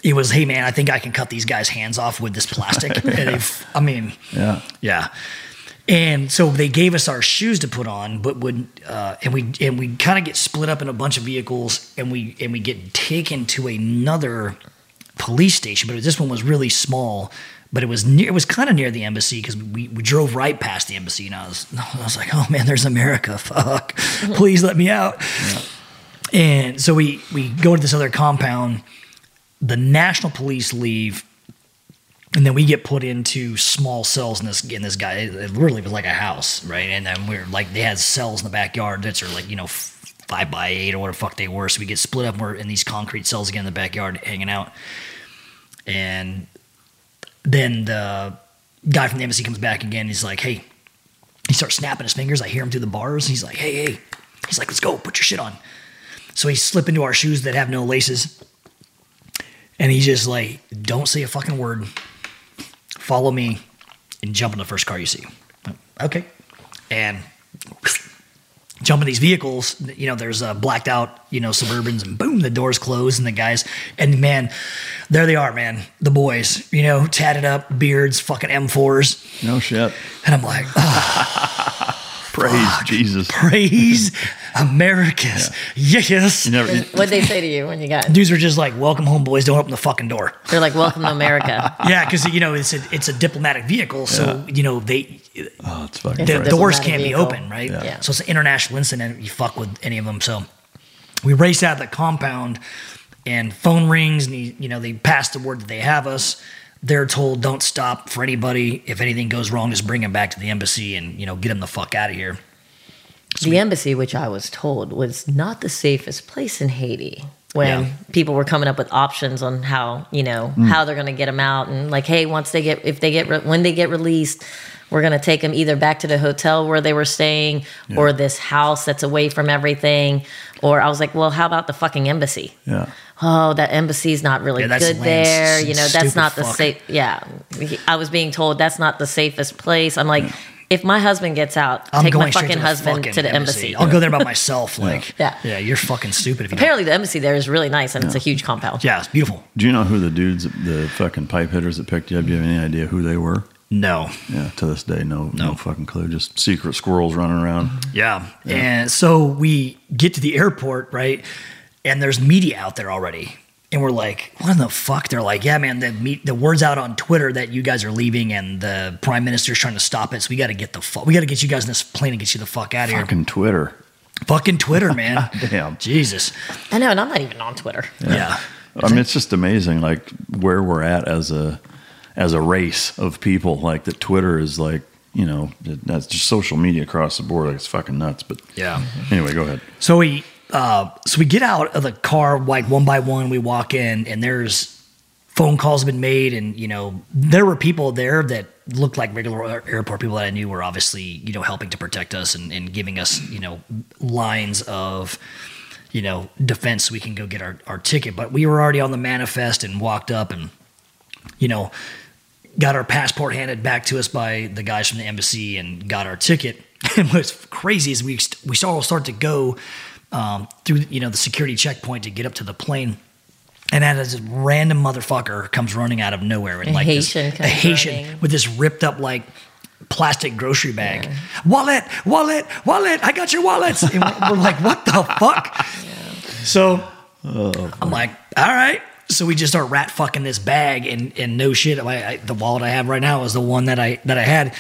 it was, "Hey, man, I think I can cut these guys' hands off with this plastic." and they've, I mean, Yeah. yeah. And so they gave us our shoes to put on, but would uh, and we and we kind of get split up in a bunch of vehicles, and we and we get taken to another police station. But this one was really small, but it was near. It was kind of near the embassy because we, we drove right past the embassy, and I was I was like, oh man, there's America. Fuck, please let me out. And so we we go to this other compound. The national police leave and then we get put into small cells in this in this guy. It, it literally was like a house, right? And then we're like they had cells in the backyard that are like you know five by eight or whatever the fuck they were. So we get split up. And we're in these concrete cells again in the backyard, hanging out. And then the guy from the embassy comes back again. He's like, "Hey," he starts snapping his fingers. I hear him through the bars. He's like, "Hey, hey," he's like, "Let's go, put your shit on." So he slip into our shoes that have no laces, and he's just like, "Don't say a fucking word." follow me and jump in the first car you see. Okay. And jump in these vehicles, you know, there's uh, blacked out, you know, Suburbans and boom, the doors close and the guys, and man, there they are, man. The boys, you know, tatted up, beards, fucking M4s. No shit. And I'm like, Praise Jesus. praise America's. Yes. Never. What'd they say to you when you got? Dudes are just like, welcome home, boys. Don't open the fucking door. They're like, "Welcome to America." Yeah, because you know it's a it's a diplomatic vehicle, so you know they Oh, it's fucking. the It's a crazy. doors can't be open, right? Yeah. So it's an international incident. You fuck with any of them. So we race out of the compound, and phone rings, and he, you know they pass the word that they have us. They're told don't stop for anybody. If anything goes wrong, just bring them back to the embassy and you know get them the fuck out of here. The embassy, which I was told was not the safest place in Haiti, when Yeah. people were coming up with options on how you know hmm. how they're going to get them out, and like, hey, once they get if they get re- when they get released, we're going to take them either back to the hotel where they were staying or this house that's away from everything. Or I was like, well, how about the fucking embassy? Yeah. Oh, that embassy's not really Yeah, good Lance, there. You know, that's not the fuck. safe. Yeah, I was being told that's not the safest place. I'm like, if my husband gets out, I'm take going my fucking to husband fucking to the embassy. I'll go there by myself. Like, Yeah. yeah, you're fucking stupid if you. Don't. Apparently, the embassy there is really nice and it's a huge compound. Yeah, it's beautiful. Do you know who the dudes, the fucking pipe hitters that picked you up? Do you have any idea who they were? No. Yeah, to this day, no, no, fucking clue. Just secret squirrels running around. Yeah. And so we get to the airport, right? And there's media out there already. And we're like, what in the fuck? They're like, yeah, man, the meet, the word's out on Twitter that you guys are leaving and the prime minister's trying to stop it. So we got to get the fuck, we got to get you guys in this plane and get you the fuck out of here. Fucking Twitter. Fucking Twitter, man. Damn. Jesus. I know, and I'm not even on Twitter. Yeah. I mean, it's just amazing, like where we're at as a as a race of people. Like that, Twitter is like you know that's just social media across the board. Like, it's fucking nuts. But Yeah. anyway, go ahead. So we uh, so we get out of the car like one by one. We walk in, and there's phone calls have been made, and you know there were people there that looked like regular airport people that I knew were obviously you know helping to protect us and, and giving us you know lines of you know defense so we can go get our, our ticket. But we were already on the manifest and walked up and you know got our passport handed back to us by the guys from the embassy and got our ticket. And what's crazy is we we all start to go um, through you know the security checkpoint to get up to the plane. And then this random motherfucker comes running out of nowhere and A like Haitian this, a Haitian running. with this ripped up like plastic grocery bag. Wallet, wallet, wallet. I got your wallets. And we're, like, what the fuck? So I'm like, all right. So we just start rat fucking this bag and and no shit. I, I, the wallet I have right now is the one that I that I had.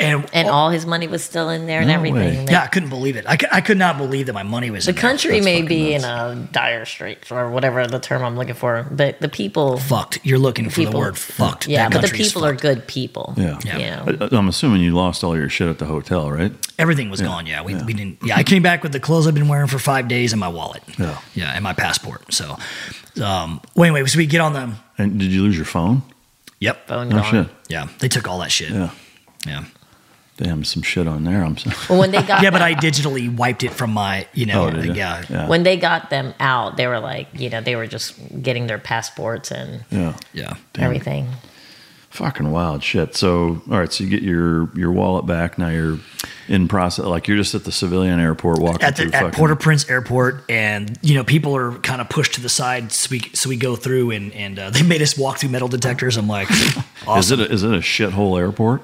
And and all his money was still in there and everything. Yeah, I couldn't believe it. I could, I could not believe that my money was The in there. country may be in a dire straits or whatever the term I'm looking for, but the people fucked. You're looking for the word fucked. Yeah, That but the people are good people. Yeah. You know? I, I'm assuming you lost all your shit at the hotel, right? Everything was gone. Yeah, we, we didn't. Yeah, I came back with the clothes I've been wearing for five days and my wallet. Yeah. Yeah, and my passport. So, um, well, anyway, so we get on the. And did you lose your phone? Yep. Phone No shit. Yeah, they took all that shit. Yeah. Yeah. Damn, some shit on there. I'm sorry. Well, when they got yeah, but I digitally wiped it from my, you know, Oh, did you? yeah. Yeah. when they got them out, they were like, you know, they were just getting their passports and Yeah. Yeah. everything. Fucking wild shit. So, all right, so you get your your wallet back. Now you're in process. Like you're just at the civilian airport walking at, through at fucking. Port-au-Prince Airport, and you know people are kind of pushed to the side, so we so we go through, and and uh, they made us walk through metal detectors. I'm like, Is awesome. it a, is it a shithole airport?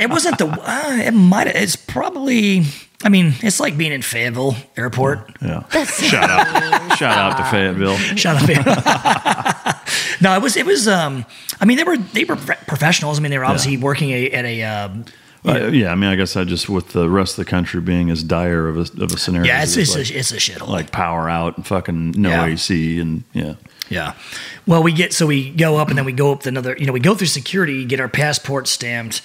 It wasn't the. Uh, it might. It's probably. I mean, it's like being in Fayetteville Airport. Yeah. Shout out. Shout out to Fayetteville. Shout out Fayetteville. no, it was. It was. Um, I mean, they were they were professionals. I mean, they were obviously working a, at a. Um, Uh, yeah, I mean, I guess I just with the rest of the country being as dire of a, of a scenario. yeah, as it's it's, is, a, it's a shithole. like, like power out and fucking no Yeah. AC and yeah. Yeah. Well, we get so we go up and then we go up another. You know, we go through security, get our passport stamped.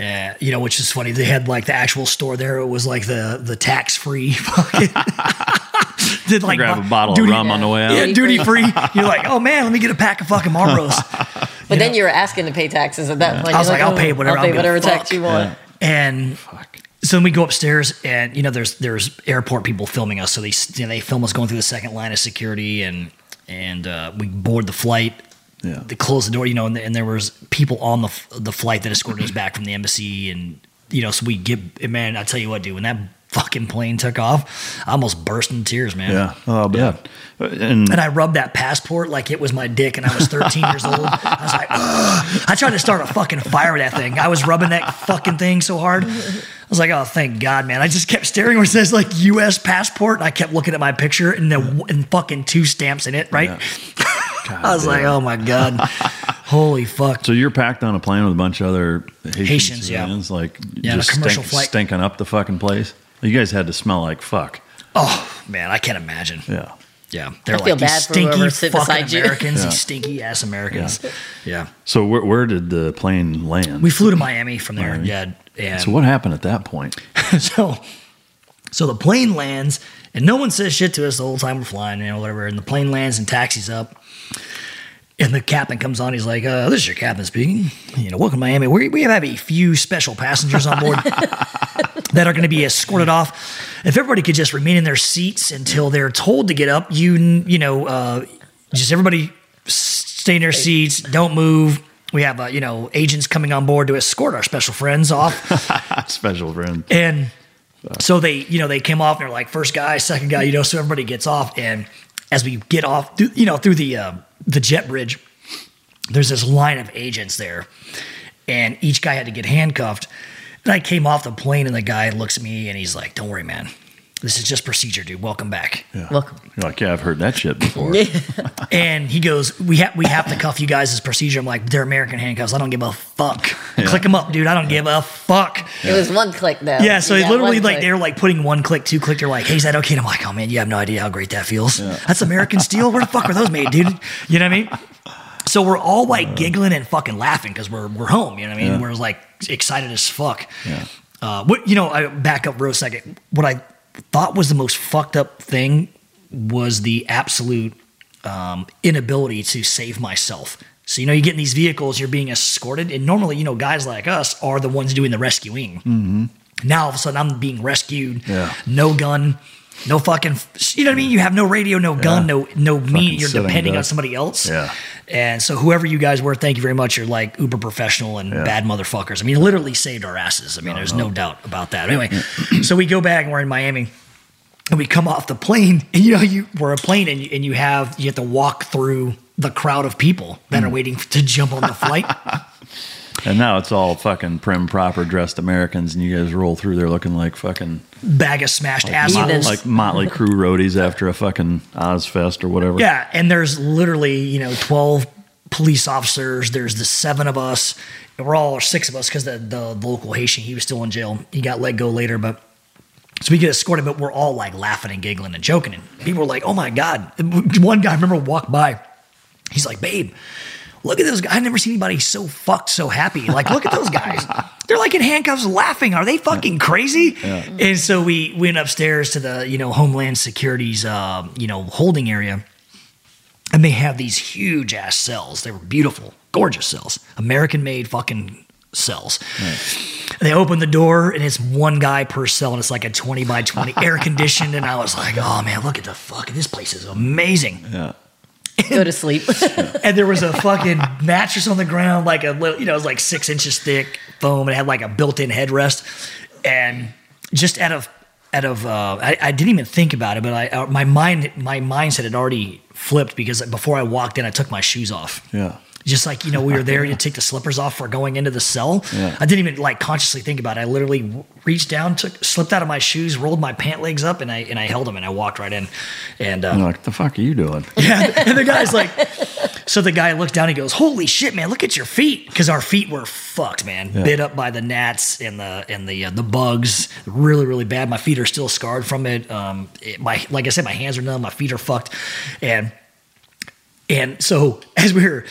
Uh, you know, which is funny. They had like the actual store there. It was like the the tax free. fucking Did like Grab a bottle duty- of rum on the way out. Yeah, duty free. You're like, oh man, let me get a pack of fucking Marlboros. But then you were asking to pay taxes at that point. I was You're like, I'll "Oh, pay whatever. I'll pay don't whatever tax you want. And fuck. so then we go upstairs, and you know, there's there's airport people filming us, so they you know, they film us going through the second line of security, and and uh, we board the flight. Yeah. They close the door, you know, and, and there was people on the the flight that escorted us back from the embassy, and you know, so we get man, I tell you what, dude, when that fucking plane took off, I almost burst into tears, man. Yeah. Oh, bad. And, And I rubbed that passport like it was my dick, and I was 13 years old. I was like, Ugh. I tried to start a fucking fire with that thing. I was rubbing that fucking thing so hard. I was like, oh, thank God, man. I just kept staring where it says like U.S. passport, and I kept looking at my picture, and the and fucking two stamps in it, right? I was like, oh my God, holy fuck. So you're packed on a plane with a bunch of other Haitian Haitians, yeah. like Yeah, on just commercial stink- flight. stinking up the fucking place. You guys had to smell like fuck. Oh man, I can't imagine. Yeah. Yeah, they're I feel like these bad for stinky whoever's sitting fucking beside you. Americans, Yeah. these stinky ass Americans. Yeah. So where, where did the plane land? we flew to Miami from there. Miami. Yeah, and so what happened at that point? so so the plane lands and no one says shit to us the whole time we're flying, you know, whatever. And the plane lands and taxis up. And the captain comes on. He's like, uh, "This is your captain speaking. You know, welcome to Miami. We, we have a few special passengers on board that are going to be escorted off. If everybody could just remain in their seats until they're told to get up, you you know, uh, just everybody stay in their seats. Don't move. We have uh, you know agents coming on board to escort our special friends off. Special friends. And so they, you know, they came off and they're like first guy, second guy, you know, so everybody gets off. And as we get off, through, you know, through the uh, the jet bridge, there's this line of agents there, and each guy had to get handcuffed. And I came off the plane, and the guy looks at me and he's like, "Don't worry, man. This is just procedure, dude. Welcome back." Welcome. You're like, yeah, I've heard that shit before. And he goes, "We have we have to cuff you guys as procedure." I'm like, "They're American handcuffs. I don't give a fuck. Yeah. Click them up, dude. I don't give a fuck." It was one click though. Yeah, so You literally like click. they're like putting one click, two click. They're like, "Hey, is that okay?" And I'm like, "Oh man, you have no idea how great that feels. That's American steel. Where the fuck were those made, dude? You know what I mean?" So we're all like giggling and fucking laughing because we're we're home. You know what I mean? Yeah. We're like excited as fuck. Yeah. Uh, what you know? I back up real second. What I thought was the most fucked up thing was the absolute um, inability to save myself. So you know, you get in these vehicles, you're being escorted, and normally, you know, guys like us are the ones doing the rescuing. Mm-hmm. Now all of a sudden, I'm being rescued. Yeah. No gun, no fucking. You know what I mean? You have no radio, no gun, Yeah. no no meat. You're depending on somebody else. Yeah. And so whoever you guys were, thank you very much. You're like uber professional and Yeah. bad motherfuckers. I mean, literally saved our asses. I mean, there's no doubt about that. Anyway, so we go back and we're in Miami. And we come off the plane, and you know, you we're a plane, and you, and you have you have to walk through the crowd of people that Hmm. are waiting to jump on the flight. And now it's all fucking prim, proper dressed Americans, and you guys roll through there looking like fucking Bag of smashed like, assholes. like Motley Crue roadies after a fucking Ozzfest or whatever. Yeah, and there's literally you know twelve police officers. There's the seven of us. We're all six of us because the, the the local Haitian he was still in jail. He got let go later, but so we get escorted, but we're all like laughing and giggling and joking. And people were like, "Oh my god!" One guy I remember walked by. He's like, "Babe, look at those guys. I've never seen anybody so fucked, so happy. Like, look at those guys. They're like in handcuffs, laughing. Are they fucking crazy?" And so we went upstairs to the you know Homeland Security's uh, you know holding area, and they have these huge ass cells. They were beautiful, gorgeous cells, American made fucking cells. They open the door and it's one guy per cell and it's like a 20 by 20 air conditioned. And I was like, oh man, look at the fuck. This place is amazing. Yeah. Go to sleep. And there was a fucking mattress on the ground, like a little, you know, it was like six inches thick foam. And it had like a built in headrest. And just out of, out of, uh, I, I didn't even think about it, but I, uh, my mind, my mindset had already flipped because before I walked in, I took my shoes off. Yeah. Just like, you know, we were there, you take the slippers off for going into the cell. Yeah. I didn't even like consciously think about it. I literally reached down, took, slipped out of my shoes, rolled my pant legs up, and I and I held them and I walked right in. And uh, like, the fuck are you doing? yeah, and the guy's like, so the guy looks down, he goes, "Holy shit, man! Look at your feet," because our feet were fucked, man, Yeah. bit up by the gnats and the and the uh, the bugs, really really bad. My feet are still scarred from it. Um, it- my like I said, my hands are numb, my feet are fucked, and and so as we were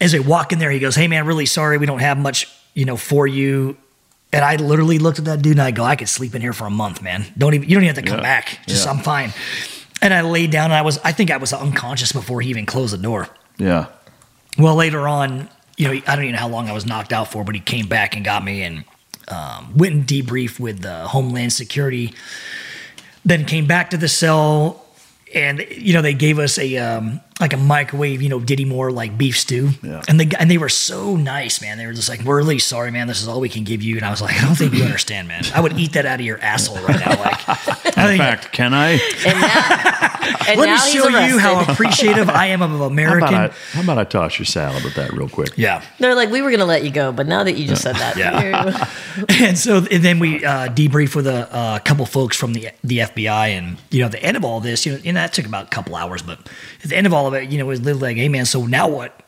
as we walk in there, he goes, "Hey man, really sorry, we don't have much, you know, for you." And I literally looked at that dude and I go, "I could sleep in here for a month, man. Don't even you don't even have to come Yeah. back. Just Yeah. I'm fine." And I laid down and I was I think I was unconscious before he even closed the door. Yeah. Well, later on, you know, I don't even know how long I was knocked out for, but he came back and got me and um, went and debriefed with the Homeland Security. Then came back to the cell, and you know they gave us a um, like a microwave, you know, Dinty Moore like beef stew. Yeah. And the and they were so nice, man. They were just like, "We're really sorry, man. This is all we can give you." And I was like, "I don't think you understand, man. I would eat that out of your asshole right now." Like, In fact, can I? And let me now he's show you how appreciative I am of How American. about, I, how about I toss your salad with that real quick? yeah. They're like, we were going to let you go, but now that you just said that, Yeah. and so and then we uh, debriefed with a, a couple folks from the the FBI, and you know, at the end of all this, you know, and that took about a couple hours, but at the end of all of it, you know, was literally like, "Hey, man, so now what?"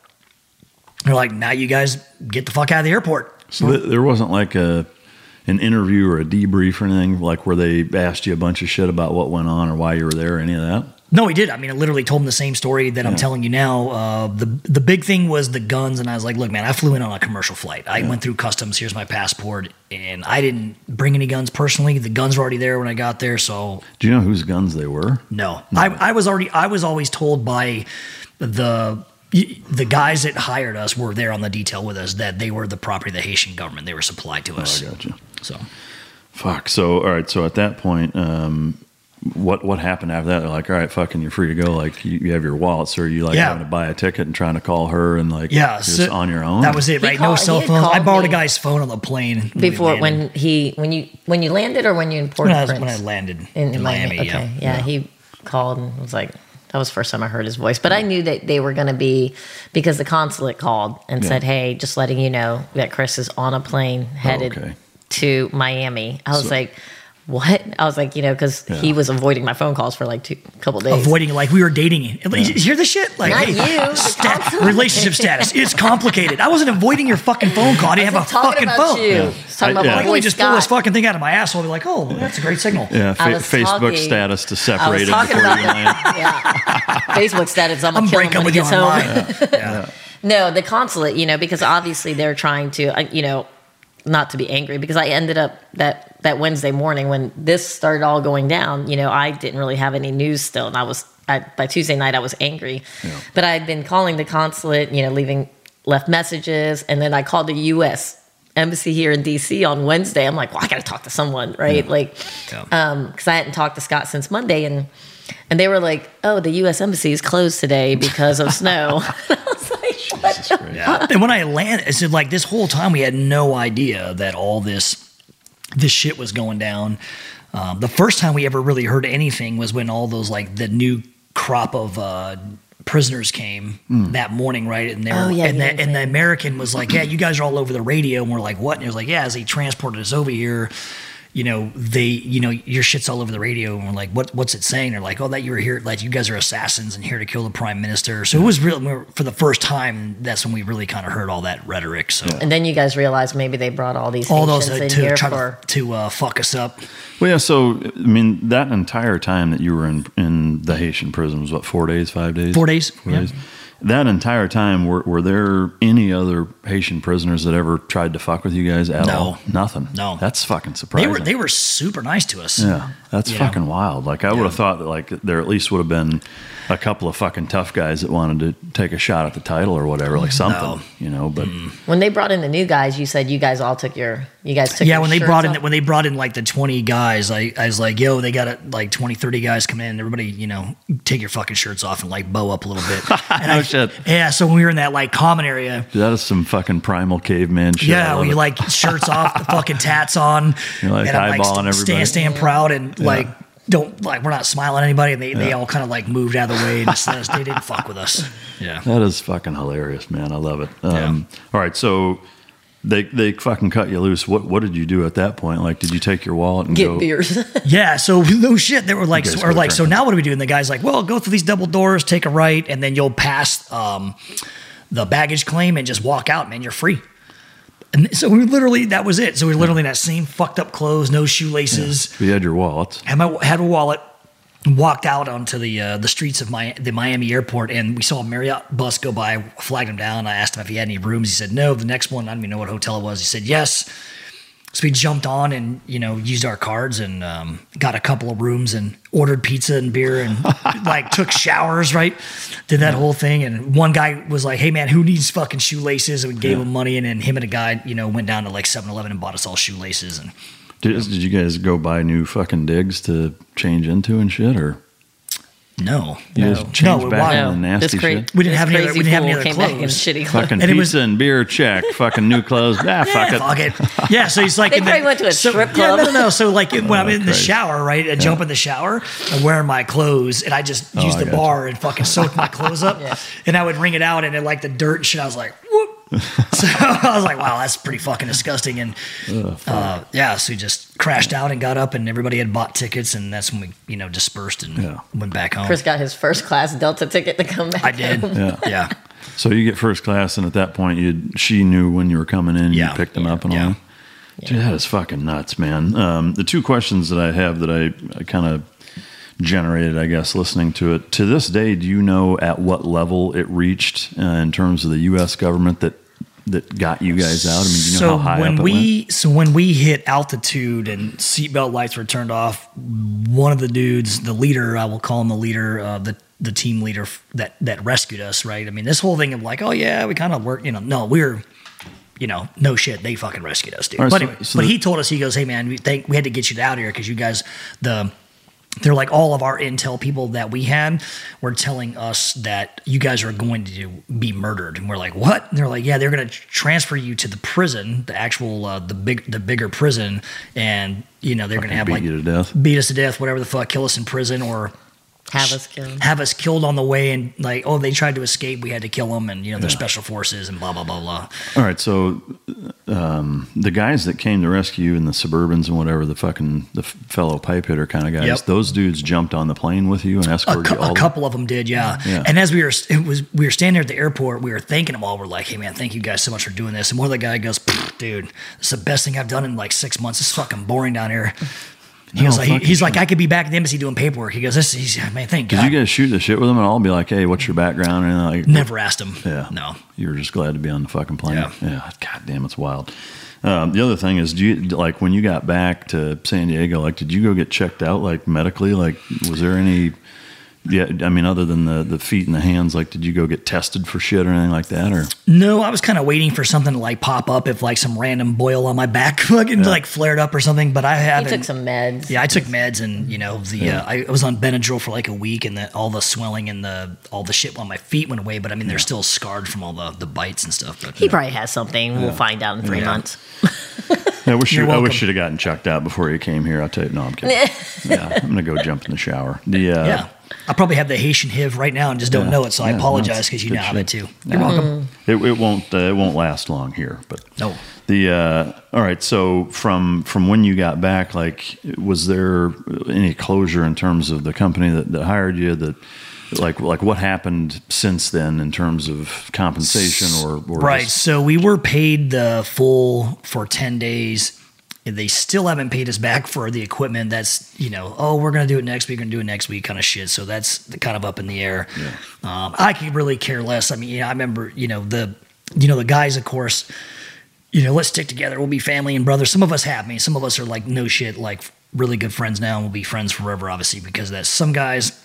They're like, "Now you guys get the fuck out of the airport." So th- there wasn't like a an interview or a debrief or anything like where they asked you a bunch of shit about what went on or why you were there or any of that. No, he did. I mean, I literally told him the same story that I'm telling you now. Uh, the the big thing was the guns, and I was like, "Look, man, I flew in on a commercial flight. I went through customs. Here's my passport, and I didn't bring any guns personally. The guns were already there when I got there, so Do you know whose guns they were? No, I, I was already. I was always told by the the guys that hired us were there on the detail with us that they were the property of the Haitian government. They were supplied to us. Oh, I gotcha. So Fuck. So all right. So at that point, um, what what happened after that? They're like, all right, fucking, you're free to go. Like you, you have your wallet. So are you like Yeah. having to buy a ticket and trying to call her and like yeah, just so on your own? That was it, right? called- no cell phone. I borrowed a guy's phone on the plane Before when he when you when you landed or when you in when I, Port-au-Prince when I landed in, in, Miami. Okay, yeah. yeah. he called and was like, that was the first time I heard his voice. But I knew that they were going to be because the consulate called and Yeah. said, "Hey, just letting you know that Chris is on a plane oh, headed okay. to Miami." I was So- like, "What?" I was like, you know, because he was avoiding my phone calls for like two couple days. Avoiding like we were dating. You hear the shit? Like Not hey, you, the sta- consulate. relationship status. It's complicated. I wasn't avoiding your fucking phone call. I didn't have a wasn't talking fucking about phone. you. Yeah. I was talking I- about yeah. my Like, boy let me just pull this fucking thing out of my asshole. I'll be like, oh, that's a great signal. yeah. Fa- Facebook talking- status to I was separated talking before about you land. yeah. Facebook status. I'm I'm gonna kill him breaking when with you gets home. online. Yeah. No, the consulate, you know, because obviously they're trying to, uh, you know, not to be angry because I ended up that that Wednesday morning when this started all going down. You know, I didn't really have any news still, and I was I, by Tuesday night I was angry, but I had been calling the consulate, you know, leaving left messages, and then I called the U.S. embassy here in D.C. on Wednesday. I'm like, well, I got to talk to someone, right? Like, um, because I hadn't talked to Scott since Monday, and and they were like, oh, the U.S. embassy is closed today because of snow. I was like, what the Yeah. And when I landed, it's like this whole time we had no idea that all this this shit was going down. Um, the first time we ever really heard anything was when all those like the new crop of uh, prisoners came that morning, right? And they were, Oh, yeah, and, yeah, the, and the American was like, "Yeah, you guys are all over the radio," and we're like, "What?" And he was like, "Yeah, as he transported us over here." You know, they, you know, your shit's all over the radio, and we're like, what, what's it saying? They're like, oh, that you were here, like you guys are assassins and here to kill the prime minister. So it was real for the first time. That's when we really kind of heard all that rhetoric. So And then you guys realized maybe they brought all these all those Haitians uh, in to here try for. to, to uh, fuck us up. Well, yeah. So, I mean, that entire time that you were in in the Haitian prison was what four days, five days, Four days, Four yeah. days. That entire time, were, were there any other Haitian prisoners that ever tried to fuck with you guys at No. all? Nothing. No. That's fucking surprising. They surprising. were they were super nice to us. Yeah, that's You know? fucking wild. Like I would have thought that like there at least would have been a couple of fucking tough guys that wanted to take a shot at the title or whatever, like something, you know. But mm. When they brought in the new guys, you said you guys all took your, you guys took yeah, your when they shirts brought in when they brought in like the 20 guys, I, I was like, yo, they got it like 20, 30 guys come in. Everybody, you know, take your fucking shirts off and like bow up a little bit. And no I- shit. Yeah, so when we were in that like common area, That is some fucking primal caveman shit. Yeah, love we it. like shirts off, the fucking tats on. You're, like, and I'm, eyeballing everybody. Stand, stand proud and Yeah. like don't like we're not smiling at anybody. And they, they all kind of like moved out of the way and just they didn't fuck with us. Yeah. That is fucking hilarious, man. I love it. Um, All right, so they they fucking cut you loose. What what did you do at that point? Like, did you take your wallet and Get go? beers. Yeah, so no shit. They were like, You guys or like, so now what do we do? And the guy's like, well, go through these double doors, take a right, and then you'll pass um, the baggage claim and just walk out, man. You're free. And so we literally, that was it. So we were literally in that same fucked up clothes, no shoelaces, You had your wallets. had my had a wallet, walked out onto the uh, the streets of my the Miami airport, and we saw a Marriott bus go by. Flagged him down. I asked him if he had any rooms. He said no. The next one, I don't even know what hotel it was. He said yes. So we jumped on and you know used our cards and um, got a couple of rooms and ordered pizza and beer and like took showers. Right, did that whole thing. And one guy was like, "Hey man, who needs fucking shoelaces?" And we gave him money. And then him and a guy, you know, went down to like 7-Eleven and bought us all shoelaces. And Did, did you guys go buy new fucking digs to change into and shit, or no, you no, just changed no, back why- into the nasty This cra- shit? We didn't this have any other- we didn't have any other came back in clothes. shitty clothes. Fucking And it pizza was- and beer, check. fucking new clothes, ah, fuck it. Fuck it. Yeah, so he's like, They in the- went to a so, strip Yeah, club. no, no, no. So like when I'm in the shower, right? I jump in the shower, I'm wearing my clothes, and I just use I the gotcha. bar and fucking soak my clothes up, Yeah. and I would wring it out, and then like the dirt and shit, I was like, whoop. so I was like, wow, that's pretty fucking disgusting. And uh, yeah, so we just crashed out and got up, and everybody had bought tickets, and that's when we, you know, dispersed and Yeah. went back home. Chris got his first class Delta ticket to come back. I did. Yeah. Yeah. So you get first class, and at that point, you she knew when you were coming in. Yeah. You picked them up and Yeah. all. Dude, that is fucking nuts, man. Um, the two questions that I have that I, I kind of generated, I guess, listening to it. To this day, do you know at what level it reached uh, in terms of the U.S. government that that got you guys out? I mean, do you know so how high when up it we went? so when we hit altitude and seatbelt lights were turned off, one of the dudes, the leader, I will call him the leader, uh, the the team leader that that rescued us. Right? I mean, this whole thing of like, oh yeah, we kind of work. You know, no, we were. You know, no shit. They fucking rescued us, dude. Right, but so- anyway, so but the- he told us, he goes, "Hey man, we think we had to get you out of here because you guys, the they're like all of our intel people that we had were telling us that you guys are going to be murdered and we're like what and they're like yeah they're going to transfer you to the prison the actual uh, the big the bigger prison and you know they're going to have beat like you to death. beat us to death whatever the fuck kill us in prison or Have us killed. have us killed on the way and like oh they tried to escape we had to kill them and you know they're special forces and blah blah blah blah All right, so um, the guys that came to rescue you in the Suburbans and whatever the fucking the fellow pipe hitter kind of guys, Yep. those dudes jumped on the plane with you and A, escorted you all. a couple of them did, yeah. Yeah. And as we were, it was we were standing there at the airport. We were thanking them all. We're like, "Hey, man, thank you guys so much for doing this." And one of the guy goes, "Dude, it's the best thing I've done in like six months. It's fucking boring down here." He goes, like, he- he's like. I could be back at the embassy doing paperwork. He goes, this, he's, man, thank Did God. you guys shoot the shit with them and all? Be like, hey, what's your background? And like, Never asked him. Yeah, No. You were just glad to be on the fucking plane. Yeah. yeah. God damn, it's wild. Um, the other thing is, do you like when you got back to San Diego? Like, did you go get checked out like medically? Like, was there any? Yeah, I mean, other than the the feet and the hands, like, did you go get tested for shit or anything like that? Or No, I was kind of waiting for something to like pop up if like some random boil on my back fucking like flared up or something. But I He haven't. took some meds. Yeah, I took meds and you know the Yeah. uh, I was on Benadryl for like a week and the, all the swelling and the all the shit on my feet went away. But I mean, they're still scarred from all the the bites and stuff. But He probably has something. We'll find out in three Yeah. months. I wish You're I wish you'd have gotten checked out before you came here. I'll tell you, no, I'm kidding. yeah, I'm gonna go jump in the shower. The uh, Yeah. I probably have the Haitian HIV right now and just don't Yeah. know it, so I Yeah, no, apologize it's because you now have it too. You're welcome. It, it won't uh, it won't last long here, but No. The uh, all right. So from from when you got back, like, was there any closure in terms of the company that, that hired you? That like like what happened since then in terms of compensation or, or right. just- So we were paid the full for 10 days. They still haven't paid us back for the equipment. That's, you know, oh, we're going to do it next week, we're to do it next week kind of shit. So that's kind of up in the air. Um, I could really care less. I mean, you know, I remember, you know, the, you know, the guys, of course, you know, let's stick together. We'll be family and brothers. Some of us have. I mean, some of us are like, no shit, like really good friends now and we'll be friends forever, obviously, because of that. Some guys,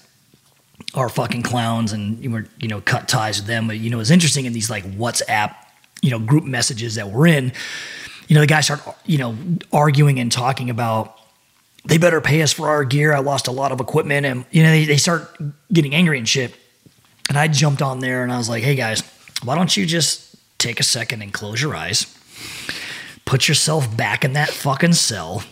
are fucking clowns and you were you know cut ties with them but you know it's interesting in these like whatsapp you know group messages that we're in you know the guys start you know arguing and talking about they better pay us for our gear. I lost a lot of equipment and you know they, they start getting angry and shit. And i jumped on there and i was like hey guys why don't you just take a second and close your eyes put yourself back in that fucking cell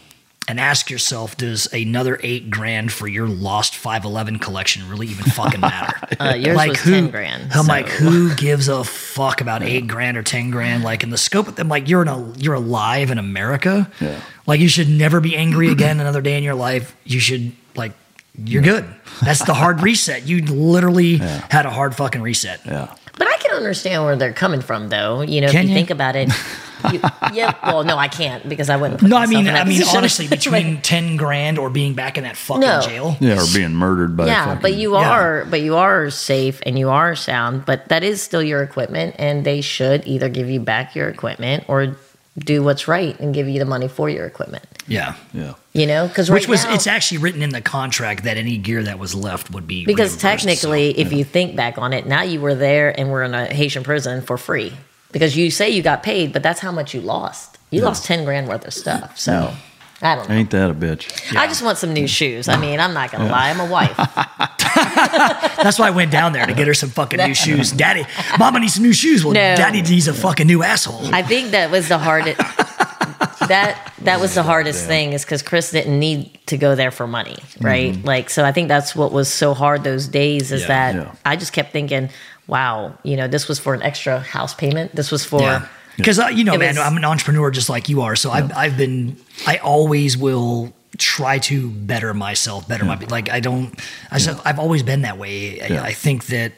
and ask yourself does another eight grand for your lost 511 collection really even fucking matter? Uh, yours was 10 grand, i'm like who gives a fuck about eight grand or ten grand? Like in the scope of them like you're in a you're alive in america. Yeah. like you should never be angry again another day in your life. You should like you're good. That's the hard reset. You literally had a hard fucking reset. Yeah But understand where they're coming from, though. You know, Can if you, you? think about it. You, yeah. Well, no, I can't because I wouldn't. Put no i mean in that i mean position. honestly between 10 grand or being back in that fucking No. jail yeah, or being murdered by yeah, fucking, but you are, but you are safe and you are sound. But that is still your equipment, and they should either give you back your equipment or do what's right and give you the money for your equipment. Yeah yeah You know, because Which right was now, it's actually written in the contract that any gear that was left would be because technically, so, if you think back on it, now you were there and were in a Haitian prison for free because you say you got paid, but that's how much you lost. You Yeah. lost ten grand worth of stuff. So I don't know. ain't that a bitch? I just want some new shoes. I mean, I'm not gonna lie, I'm a wife. that's why I went down there to get her some fucking new shoes. Daddy, Mama needs some new shoes. Well, No. Daddy needs a fucking new asshole. I think that was the hardest. That that was the hardest thing is because Chris didn't need to go there for money, right? Like, so I think that's what was so hard those days is Yeah. that Yeah. I just kept thinking, wow, you know, this was for an extra house payment. This was for. Yeah. Because uh, you know, man, was- I'm an entrepreneur just like you are. So I've, I've been, I always will try to better myself, better my like. I don't. I just, I've always been that way. I, Yeah. I think that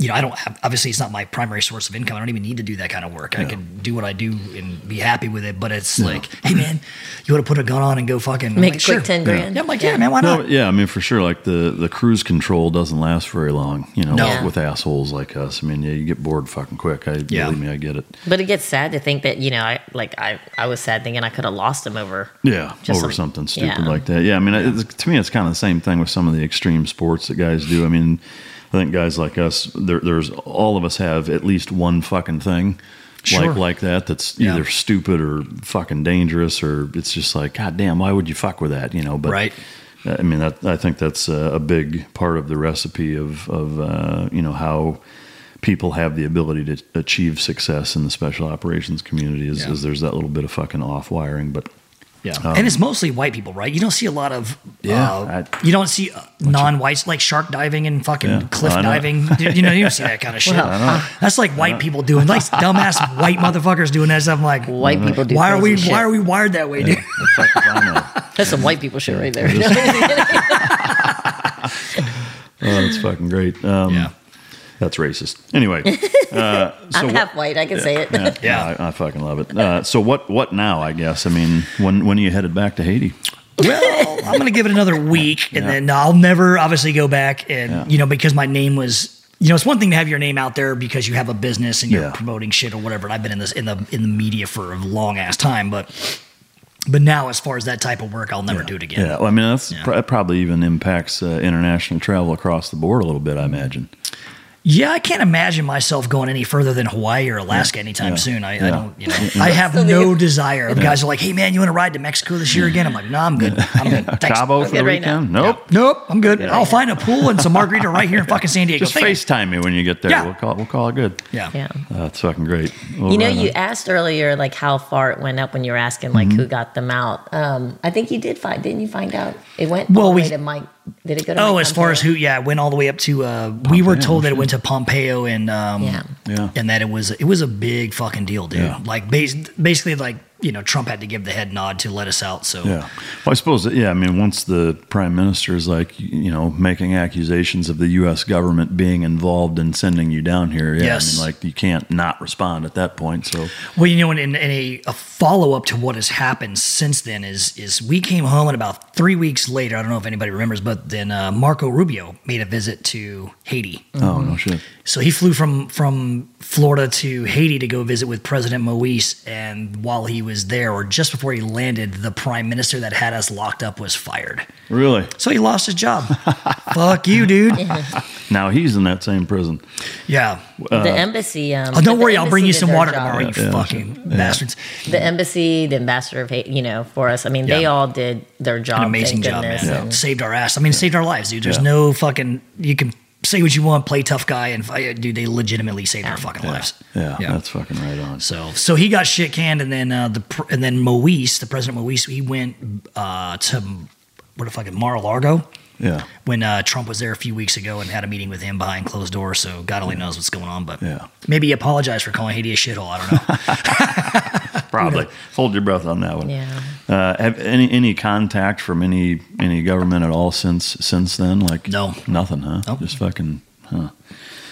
you know, I don't have, obviously it's not my primary source of income. I don't even need to do that kind of work. I can do what I do and be happy with it. But it's like, hey man, you want to put a gun on and go fucking I'm Make like, a quick sure. 10 grand. Yeah, I'm like, yeah, man, why not? No, yeah, I mean for sure. Like the the cruise control doesn't last very long. You know, No. with, with assholes like us. I mean, yeah, you get bored fucking quick. I Yeah. believe me, I get it. But it gets sad to think that you know, I like I I was sad thinking I could have lost him over. Yeah, Just over some- something stupid yeah. like that. Yeah, I mean, it's, to me, it's kind of the same thing with some of the extreme sports that guys do. I mean, I think guys like us, there, there's all of us have at least one fucking thing. Sure. Like like that, that's Yeah. either stupid or fucking dangerous, or it's just like, God damn, why would you fuck with that? You know, but Right. I mean, that I think that's a, big part of the recipe of of uh, you know how people have the ability to achieve success in the special operations community. Is, Yeah. is there's that little bit of fucking off wiring, but Yeah, Um, and it's mostly white people, right? You don't see a lot of Yeah, uh, you don't see uh, non-whites like shark diving and fucking Yeah. cliff I diving. You you know, you don't see that kind of shit. Well, That's like white people doing, like dumbass white motherfuckers doing that stuff. I'm like, White people do Why are we? shit. Why are we wired that way, dude? the fuck if I know. That's some white people shit right there. Oh, that's fucking great. Um, Yeah. That's racist. Anyway, uh, so I'm what- half white. I can say it. Yeah, yeah, I, I fucking love it. Uh, so what? What now? I guess. I mean, when when are you headed back to Haiti? well, I'm gonna give it another week, and Yeah. then I'll never obviously go back. And Yeah. you know, because my name was, you know, it's one thing to have your name out there because you have a business and you're Yeah. promoting shit or whatever. And I've been in this in the in the media for a long ass time, but but now as far as that type of work, I'll never do it again. Yeah, well, I mean that's Yeah. pr- that probably even impacts uh, international travel across the board a little bit. I imagine. Yeah, I can't imagine myself going any further than Hawaii or Alaska anytime Yeah. soon. I, I don't, you know, I have no desire. The guys are like, "Hey, man, you want to ride to Mexico this year again?" I'm like, "No, I'm good. I'm good. Thanks. Cabo for the right now. weekend? Nope. Nope, I'm good. I'll find a pool and some margarita right here in fucking San Diego. Just Thanks. FaceTime me when you get there. Yeah. We'll call we'll call it good. Yeah. Yeah. Uh, that's fucking great. Well, You know, you on. asked earlier like how far it went up when you were asking like Mm-hmm. who got them out. Um, I think you did find. Didn't you find out? It went Well, all we- way to Mike. Did it go to? Oh, Mike as far as who? Yeah, it went all the way up to. Uh, we were Pompeo, told that it went to Pompeo and um, Yeah. Yeah. and that it was it was a big fucking deal, dude. Yeah. Like bas- basically, like you know, Trump had to give the head nod to let us out. So Yeah. Well, I suppose, that- yeah, I mean, once the prime minister is like, you know, making accusations of the U.S. government being involved in sending you down here, yeah, Yes. I mean, like, you can't not respond at that point. So, Well, you know, and, and a, a follow up to what has happened since then is is we came home and about three weeks later, I don't know if anybody remembers, but then uh, Marco Rubio made a visit to Haiti. oh, no shit. So he flew from from Florida to Haiti to go visit with President Moise, and while he was there, or just before he landed, the prime minister that had us locked up was fired. Really? So he lost his job. Fuck you, dude. Now he's in that same prison. Yeah. the embassy. Um, Oh, don't worry, I'll bring you some water job. tomorrow, you Yeah. fucking Yeah. bastards. The embassy, the ambassador of Haiti, you know, for us. I mean, they all did their job. An amazing job, man. goodness, Saved our ass. I mean, saved our lives, dude. There's Yeah. no fucking. You can say what you want, play tough guy, and fight, dude, they legitimately saved our fucking lives. Yeah, Yeah. that's fucking right on. So, so he got shit canned, and then uh, the and then Moise, the president Moise, he went uh, to what the fucking Mar-a-Lago Yeah. when uh, Trump was there a few weeks ago and had a meeting with him behind closed doors. So God only knows what's going on, but Yeah. maybe he apologized for calling Haiti a shithole. I don't know. Probably. Hold your breath on that one. Yeah. Uh, have any any contact from any any government at all since since then? Like No. nothing, huh? Nope. Just fucking, huh?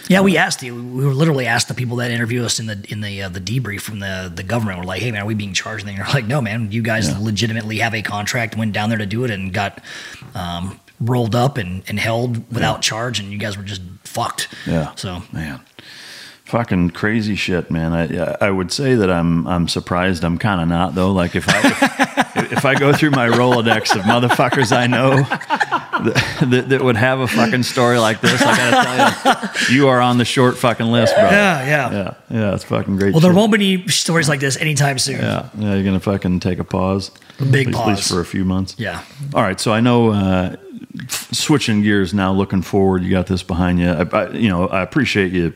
Yeah, we asked you. We were literally asked the people that interview us in the in the uh, the debrief from the the government. We're like, hey man, are we being charged? And they're like, no man, you guys Yeah. legitimately have a contract. Went down there to do it and got um, rolled up and, and held without charge, and you guys were just fucked. Yeah. So Man, fucking crazy shit, man. I I would say that I'm I'm surprised. I'm kind of not though. Like if I if, if I go through my Rolodex of motherfuckers I know that, that, that would have a fucking story like this, I gotta tell you, you are on the short fucking list, bro. Yeah, yeah. yeah, yeah. It's fucking great. well, there shit. won't be any stories like this anytime soon. Yeah, yeah. You're gonna fucking take a pause. a big at least, At least pause. for a few months. Yeah. All right, so I know uh, switching gears now, looking forward. You got this behind you. I, I, you know, I appreciate you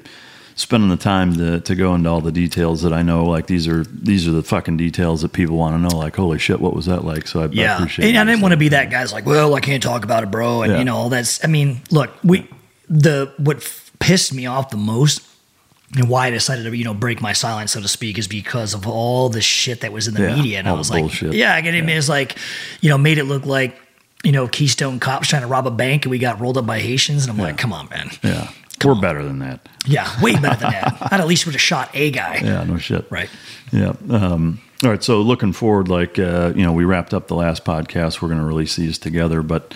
spending the time to, to go into all the details that I know. Like these are these are the fucking details that people want to know. Like, holy shit, what was that like? So I, I Yeah, appreciate. and I didn't want to be that guy's like, well, I can't talk about it, bro, and Yeah. you know all that's. I mean, look, we the what f- pissed me off the most. And why I decided to, you know, break my silence, so to speak, is because of all the shit that was in the Yeah, media. And I was like, bullshit. yeah, I get it. It's like, you know, made it look like, you know, Keystone cops trying to rob a bank and we got rolled up by Haitians. And I'm like, come on, man. Yeah, we're better than that. Yeah, way better than that. I'd at least would have shot a guy. Yeah, no shit. Right. Yeah. Um, all right. So looking forward, like uh, you know, we wrapped up the last podcast. We're going to release these together, but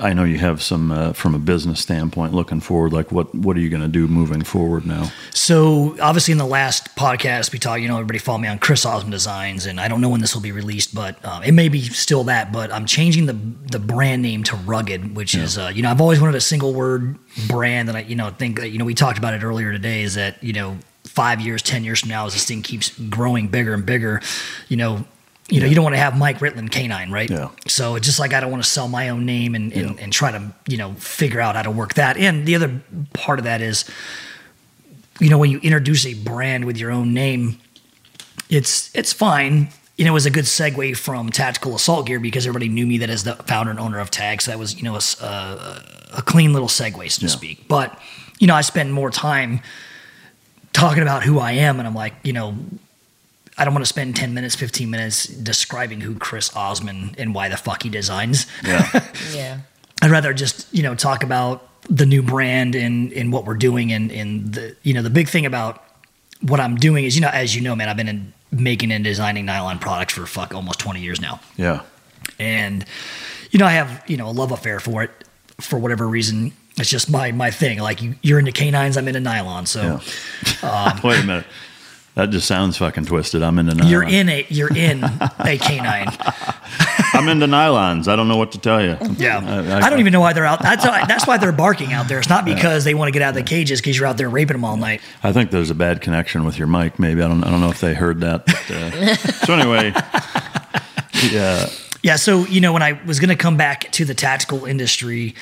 I know you have some uh, from a business standpoint. Looking forward, like what what are you going to do moving forward now? So obviously in the last podcast we talked, you know, everybody follow me on Chris Osman Designs, and I don't know when this will be released, but um, it may be still that. But I'm changing the the brand name to Rugged, which is uh, you know I've always wanted a single word brand, and I you know think that you know we talked about it earlier today is that you know five years, ten years from now, as this thing keeps growing bigger and bigger, you know. You know, you don't want to have Mike Ritland canine, right? Yeah. So it's just like I don't want to sell my own name and, and, and try to, you know, figure out how to work that. And the other part of that is, you know, when you introduce a brand with your own name, it's it's fine. You know, it was a good segue from tactical assault gear because everybody knew me that as the founder and owner of Tag. So that was, you know, a a clean little segue, so to speak. But, you know, I spend more time talking about who I am. And I'm like, you know, I don't want to spend 10 minutes, 15 minutes describing who Chris Osman and why the fuck he designs. Yeah. Yeah. I'd rather just, you know, talk about the new brand and, and what we're doing. And, and the, you know, the big thing about what I'm doing is, you know, as you know, man, I've been in, making and designing nylon products for fuck almost 20 years now. Yeah. And, you know, I have, you know, a love affair for it for whatever reason. It's just my, my thing. Like you, you're into canines, I'm into nylon. So um, Wait a minute. That just sounds fucking twisted. I'm into nylon. you're in a, you're in a canine. I'm into nylons. I don't know what to tell you. Yeah, I, I, don't even know why they're out. That's why, that's why they're barking out there. It's not because they want to get out of the cages because you're out there raping them all night. I think there's a bad connection with your mic. Maybe I don't. I don't know if they heard that. But, uh, so anyway, yeah, Yeah, so you know when I was going to come back to the tactical industry,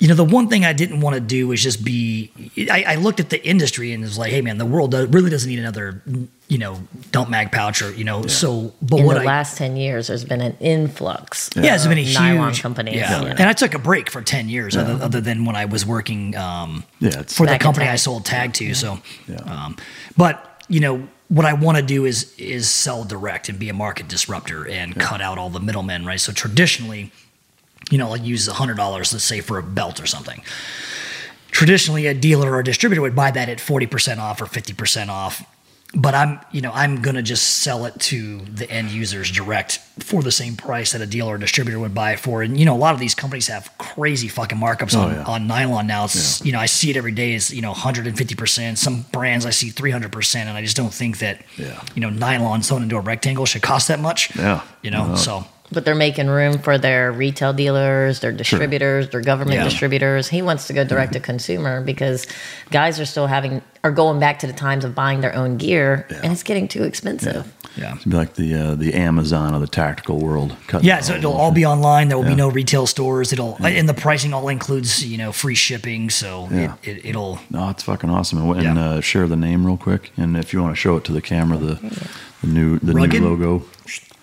you know, the one thing I didn't want to do was just be. I, I looked at the industry and was like, hey man, the world does, really doesn't need another, you know, dump mag pouch or you know. So, but In what the I last 10 years, there's been an influx. yeah, it's of been a huge nylon companies. Yeah, you know. and I took a break for ten years, other, other than when I was working um, Yeah, for the company I sold tag to. So, um, but you know what I want to do is is sell direct and be a market disruptor and cut out all the middlemen, right? So traditionally, you know, like use hundred dollars, let's say, for a belt or something. Traditionally, a dealer or a distributor would buy that at forty percent off or fifty percent off. But I'm, you know, I'm gonna just sell it to the end users direct for the same price that a dealer or distributor would buy it for. And you know, a lot of these companies have crazy fucking markups Oh, on, yeah. on nylon now. It's you know, I see it every day is you know 150 percent. Some brands I see 300 percent, and I just don't think that Yeah. you know nylon sewn into a rectangle should cost that much. Yeah. You know, No. so But they're making room for their retail dealers, their distributors, their government Yeah. distributors. He wants to go direct to consumer because guys are still having are going back to the times of buying their own gear, and it's getting too expensive. yeah. It'd be like the uh, the Amazon of the tactical world. Cutting Yeah, so it'll all be online. There will Yeah. be no retail stores. It'll and the pricing all includes you know free shipping. So Yeah. it, it, it'll No, it's fucking awesome. And, and uh, share the name real quick, and if you want to show it to the camera, the the new the Rugged? new logo.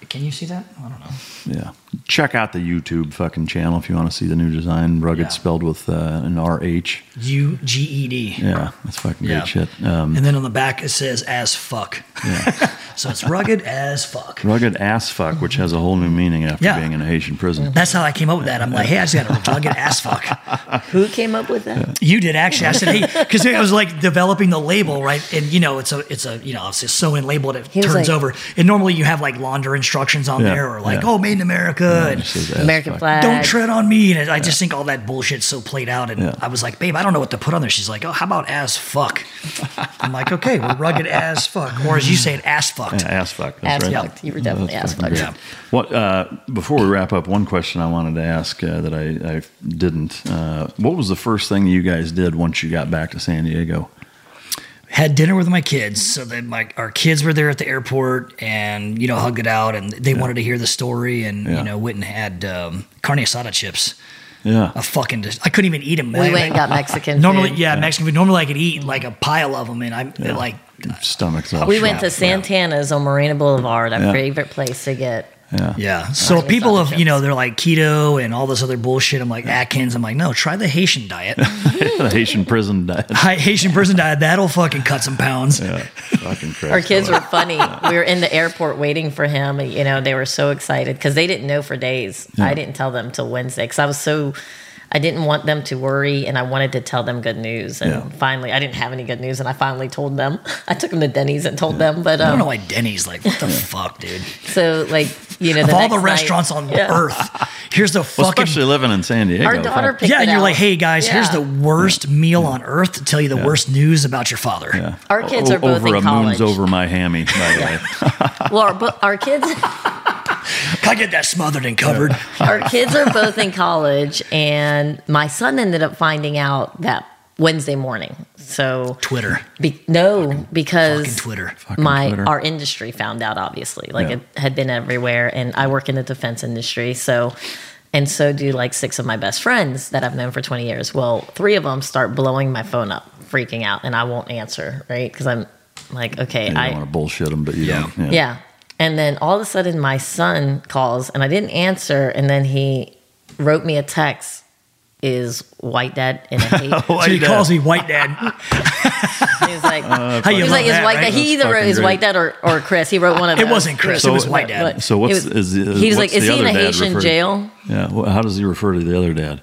Can you see that? I don't know. Yeah, check out the YouTube fucking channel if you want to see the new design. Rugged Yeah. spelled with uh, an R H. U G E D. Yeah, that's fucking Yeah. great shit. Um, And then on the back it says as fuck. Yeah. so it's rugged as fuck. rugged ass fuck, which has a whole new meaning after Yeah. being in a Haitian prison. That's how I came up with that. I'm like, hey, I just got a rugged as fuck. Who came up with that? You did actually. I said, hey, because it was like developing the label, right? And you know, it's a, it's a, you know, it's a sew in label that He turns like- over. And normally you have like launder instructions on Yeah, there, or like, yeah. oh, made in America, and It says ass American flag. don't tread on me. And I just think all that bullshit's so played out. And Yeah. I was like, babe, I don't know what to put on there. She's like, oh, how about as fuck? I'm like, okay, we're rugged as fuck, or as you say it, ass fucked. Yeah, ass fuck. Ass That's right. fucked. You were definitely That's ass fucked. great. What uh, before we wrap up, one question I wanted to ask uh, that I, I didn't. Uh, what was the first thing you guys did once you got back to San Diego? Had dinner with my kids so that my our kids were there at the airport and you know hugged it out and they wanted to hear the story and Yeah. you know went and had um, carne asada chips Yeah, a fucking dis- I couldn't even eat them We went and got Mexican normally food. yeah, Mexican food normally I could eat like a pile of them and I'm like stomach's all. We went to shot. Santana's on Marina Boulevard, our Yeah. favorite place to get. Yeah, yeah so Carne people asada have you know they're like keto and all this other bullshit I'm like Atkins I'm like no try the Haitian diet the Haitian prison diet. Hi- Haitian prison diet that'll fucking cut some pounds Yeah, fucking crazy. Our kids were funny. We were in the airport waiting for him. You know, they were so excited because they didn't know for days. I didn't tell them till Wednesday because I was so. I didn't want them to worry, and I wanted to tell them good news. And Yeah. finally, I didn't have any good news, and I finally told them. I took them to Denny's and told them. But I don't um, know why Denny's like what the fuck dude so like you know, of the all next the night- restaurants on Yeah. earth here's the Well, fucking especially living in San Diego. Our daughter fuck. picked yeah, it and you're out. like, hey guys, here's the worst meal on earth to tell you the worst news about your father. Yeah. Our kids O- are both over in a college. moon's over my hammy. By the way, Well, our, our kids. Can I get that smothered and covered? our kids are both in college, and my son ended up finding out that Wednesday morning. So Twitter. be, no, because fucking Twitter. Fucking my Twitter. our industry found out obviously, like Yeah. it had been everywhere, and I work in the defense industry, so. And so do like six of my best friends that I've known for 20 years. Well, three of them start blowing my phone up, freaking out, and I won't answer, right? Because I'm like, okay, you don't I, want to bullshit them, but you Yeah. don't. yeah. And then all of a sudden, my son calls, and I didn't answer. And then he wrote me a text: "Is white dad in a hate?" so he calls me white dad. he's like, How you he was love uh, like, "Is that, white right? dad?" He either wrote fucking "Is white dad" or, or Chris. He wrote one of them. It wasn't Chris, it was white dad. So what's it is, is he was what's like, "Is the he in other a dad Haitian refer jail?" Yeah. Well, how does he refer to the other dad?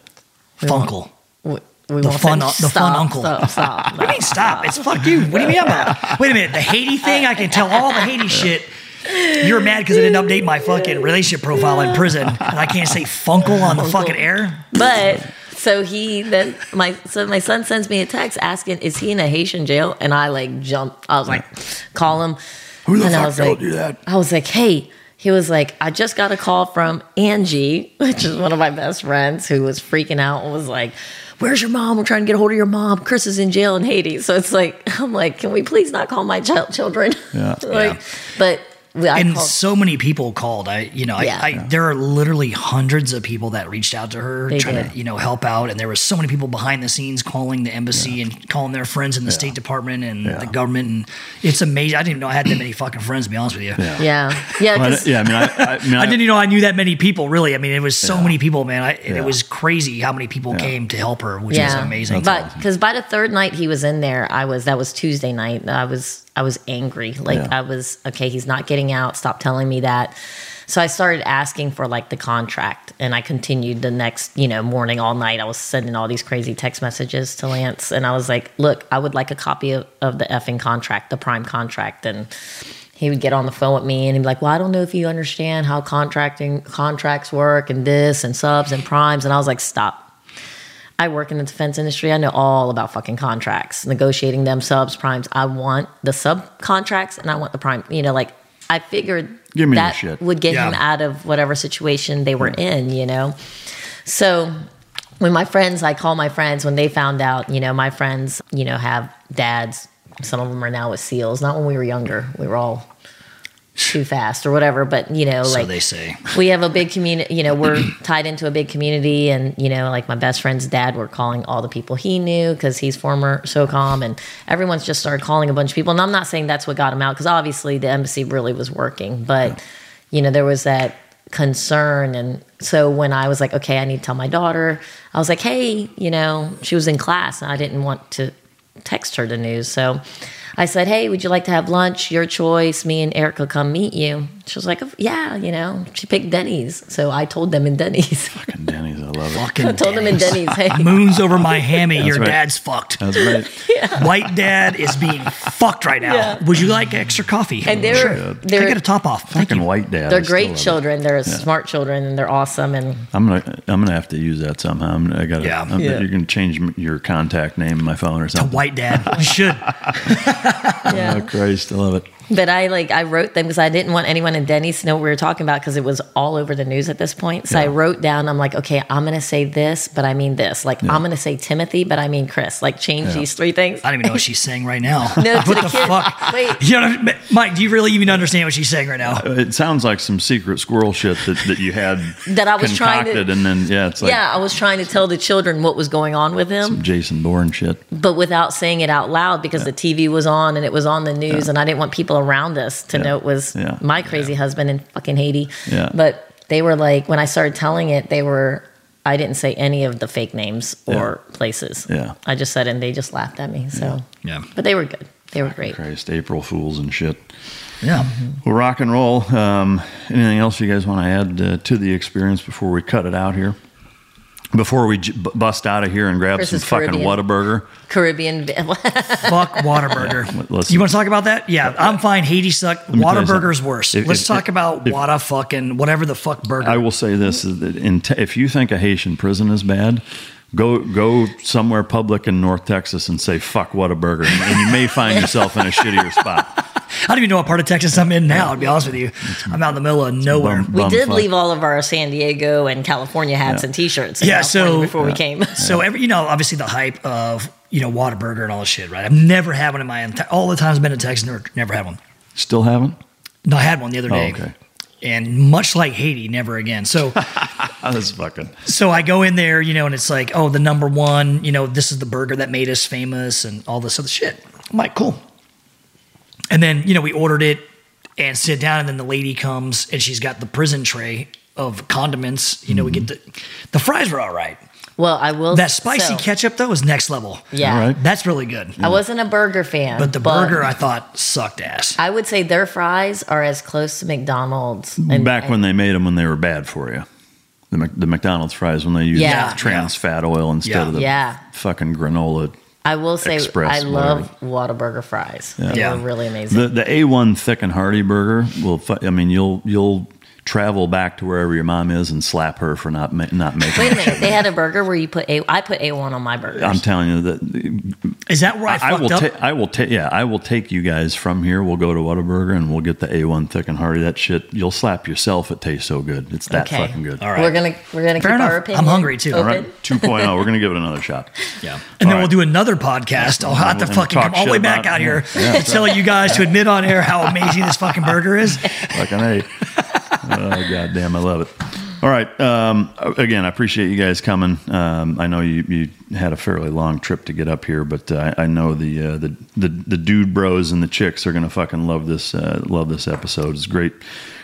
Funkle. We, we The fun, say- the fun stop, uncle. Stop, stop. What do you mean stop? It's fuck you. What do you mean about? Wait a minute. The Haiti thing, I can tell all the Haiti shit. You're mad because I didn't update my fucking relationship profile in prison, and I can't say Funkle on the fucking air. But so he then my so my son sends me a text asking, "Is he in a Haitian jail?" And I like jumped. I was like, "Call him." Who the and I was like, you that? I was like, "Hey." He was like, I just got a call from Angie, which is one of my best friends, who was freaking out and was like, Where's your mom? We're trying to get a hold of your mom. Chris is in jail in Haiti. So it's like, I'm like, Can we please not call my child children? Yeah. like, but we- I and called- so many people called. I, you know, Yeah. I, I there are literally hundreds of people that reached out to her They trying did. to, you know, help out. And there were so many people behind the scenes calling the embassy and calling their friends in the State Department and the government. And it's amazing. I didn't even know I had that many fucking friends. To be honest with you. Yeah. yeah, yeah, Well, I- yeah. I mean, I, I, mean, I didn't even know I knew that many people. Really, I mean, it was so Yeah. many people, man. I, Yeah. It was crazy how many people came to help her, which was amazing. But because by the third night he was in there, I was that was Tuesday night. I was I was angry. Like Yeah. I was okay. He's not getting out. Stop telling me that. So I started asking for like the contract, and I continued the next you know morning all night. I was sending all these crazy text messages to Lance, and I was like, "Look, I would like a copy of, of the effing contract, the prime contract." And he would get on the phone with me and he'd be like, Well, I don't know if you understand how contracting contracts work and this and subs and primes. And I was like, Stop. I work in the defense industry. I know all about fucking contracts, negotiating them, subs, primes. I want the subcontracts and I want the prime. You know, like I figured Give me that shit. would get him out of whatever situation they were in, you know? So when my friends, I call my friends when they found out, you know, my friends, you know, have dads. Some of them are now with SEALs. Not when we were younger. We were all too fast or whatever. But you know, So like they say. we have a big community. You know, we're tied into a big community, and you know, like my best friend's dad, we're calling all the people he knew because he's former SOCOM, and everyone's just started calling a bunch of people. And I'm not saying that's what got him out because obviously the embassy really was working, but you know, there was that concern and so when i was like okay i need to tell my daughter i was like hey you know she was in class and i didn't want to text her the news so i said hey would you like to have lunch? Your choice. Me and erica come meet you she was like yeah you know she picked denny's so i told them in denny's Fucking Denny's, I love it. Fucking I told them in Denny's, hey. Moons over my hammy. Your right. dad's fucked. That's right. White dad is being fucked right now. Yeah. Would you like extra coffee? And they're- sure. they're- Can I get a top off? Thank Fucking white dad. they're great love it. children they're smart children and they're awesome and I'm gonna I'm gonna have to use that somehow. I'm, I gotta. Yeah. I'm- Yeah. You can change your contact name in my phone or To something. white dad. You should. Oh, yeah Oh Christ, I love it. But I like I wrote them because I didn't want anyone in Denny's to know what we were talking about because it was all over the news at this point. So I wrote down, I'm like, okay, I'm gonna say this, but I mean this. Like I'm gonna say Timothy, but I mean Chris. Like change Yeah. these three things. I don't even know what she's saying right now. No, what the the kid. fuck? Wait. You know, Mike, do you really even understand what she's saying right now? Uh, it sounds like some secret squirrel shit that, that you had That I was trying to- and then yeah, it's like yeah, I was trying to tell the children what was going on with him, some Jason Bourne shit. but without saying it out loud because the TV was on and it was on the news, and I didn't want people around us to know it was Yeah. my crazy husband in fucking Haiti. Yeah. But they were like, when I started telling it, they were. I didn't say any of the fake names or places. Yeah. I just said, and they just laughed at me. So, Yeah. but they were good. They were great. Christ, April Fools and shit. Yeah. Well, rock and roll. Um, anything else you guys want to add uh, to the experience before we cut it out here? Before we j- b- bust out of here and grab Chris some fucking Caribbean. Whataburger. Caribbean. Fuck Whataburger. Listen. You want to talk about that? Yeah, I'm fine. Haiti suck. me tell you Whataburger's something. worse. If- Let's if- talk about if- Whata fucking whatever the fuck burger. I will say this: is that in te- if you think a Haitian prison is bad, go go somewhere public in North Texas and say "fuck Whataburger," and, and you may find yourself in a shittier spot. I don't even know what part of Texas I'm in now. To be honest with you, I'm out in the middle of nowhere. Bum- we did fuck. leave all of our San Diego and California hats and T-shirts. in yeah, California so before we came, so every you know, obviously the hype of you know Whataburger and all this shit, right? I've never had one in my entire all the times I've been in Texas, never, never had one. Still haven't? No, I had one the other Oh, day. okay. And much like Haiti, never again. So, I was fucking. so I go in there, you know, and it's like, oh, the number one, you know, this is the burger that made us famous, and all this other shit. I'm like, cool. And then, you know, we ordered it and sit down, and then the lady comes and she's got the prison tray of condiments. You know, we get mm-hmm. the the fries were all right. Well, I will. That spicy so, ketchup though is next level. Yeah. All right. That's really good. I wasn't a burger fan, But the burger I thought sucked ass. I would say their fries are as close to McDonald's. And, Back when they made them when they were bad for you. The, Mc- the McDonald's fries when they used Yeah. trans fat oil instead Yeah. of the Yeah. fucking granola. I will say Express, I love Whataburger fries. They Yeah. were really amazing. The the A1 thick and hearty burger will. I mean, you'll you'll travel back to wherever your mom is and slap her for not ma- not making. Wait a minute, they had a burger where you put a. I put a one on my burger. I'm telling you that Is that where I, I fucked will up? take. I will take. Yeah, I will take you guys from here. We'll go to Whataburger and we'll get the A1 thick and hearty. That shit, you'll slap yourself. It tastes so good. It's that Okay. fucking good. All right. We're gonna we're gonna Fair keep enough. our I'm hungry, too. All Open. right, 2.0. We're gonna give it another shot. Yeah. And then All we'll do another podcast. I'll have to fucking come all the way back out here Yeah. and tell you guys to admit on air how amazing this fucking burger is. Fucking a. oh goddamn, I love it. All right. Um, again, I appreciate you guys coming. Um, I know you, you had a fairly long trip to get up here, but uh, I, know the, uh, the the the dude bros and the chicks are gonna fucking love this uh, love this episode. It's a great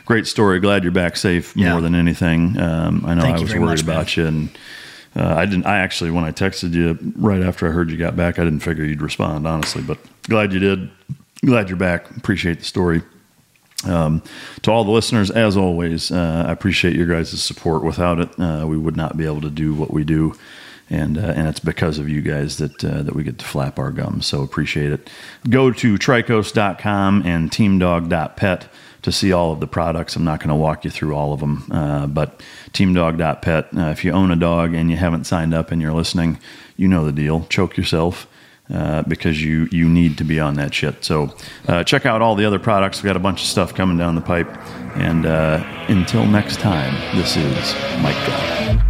great story. Glad you're back safe Yeah. more than anything. Um, I know Thank I was worried much, man. about you and. Uh, I didn't. I actually, when I texted you right after I heard you got back, I didn't figure you'd respond, honestly. But glad you did. Glad you're back. Appreciate the story. Um, to all the listeners, as always, uh, I appreciate your guys' support. Without it, uh, we would not be able to do what we do, and uh, and it's because of you guys that uh, that we get to flap our gums. So appreciate it. Go to trikos.com and teamdog.pet to see all of the products. I'm not going to walk you through all of them, uh, but teamdog.pet. Uh, if you own a dog and you haven't signed up and you're listening, you know the deal. Choke yourself uh, because you you need to be on that shit. So uh, check out all the other products. We got a bunch of stuff coming down the pipe. And uh, until next time, this is Mike.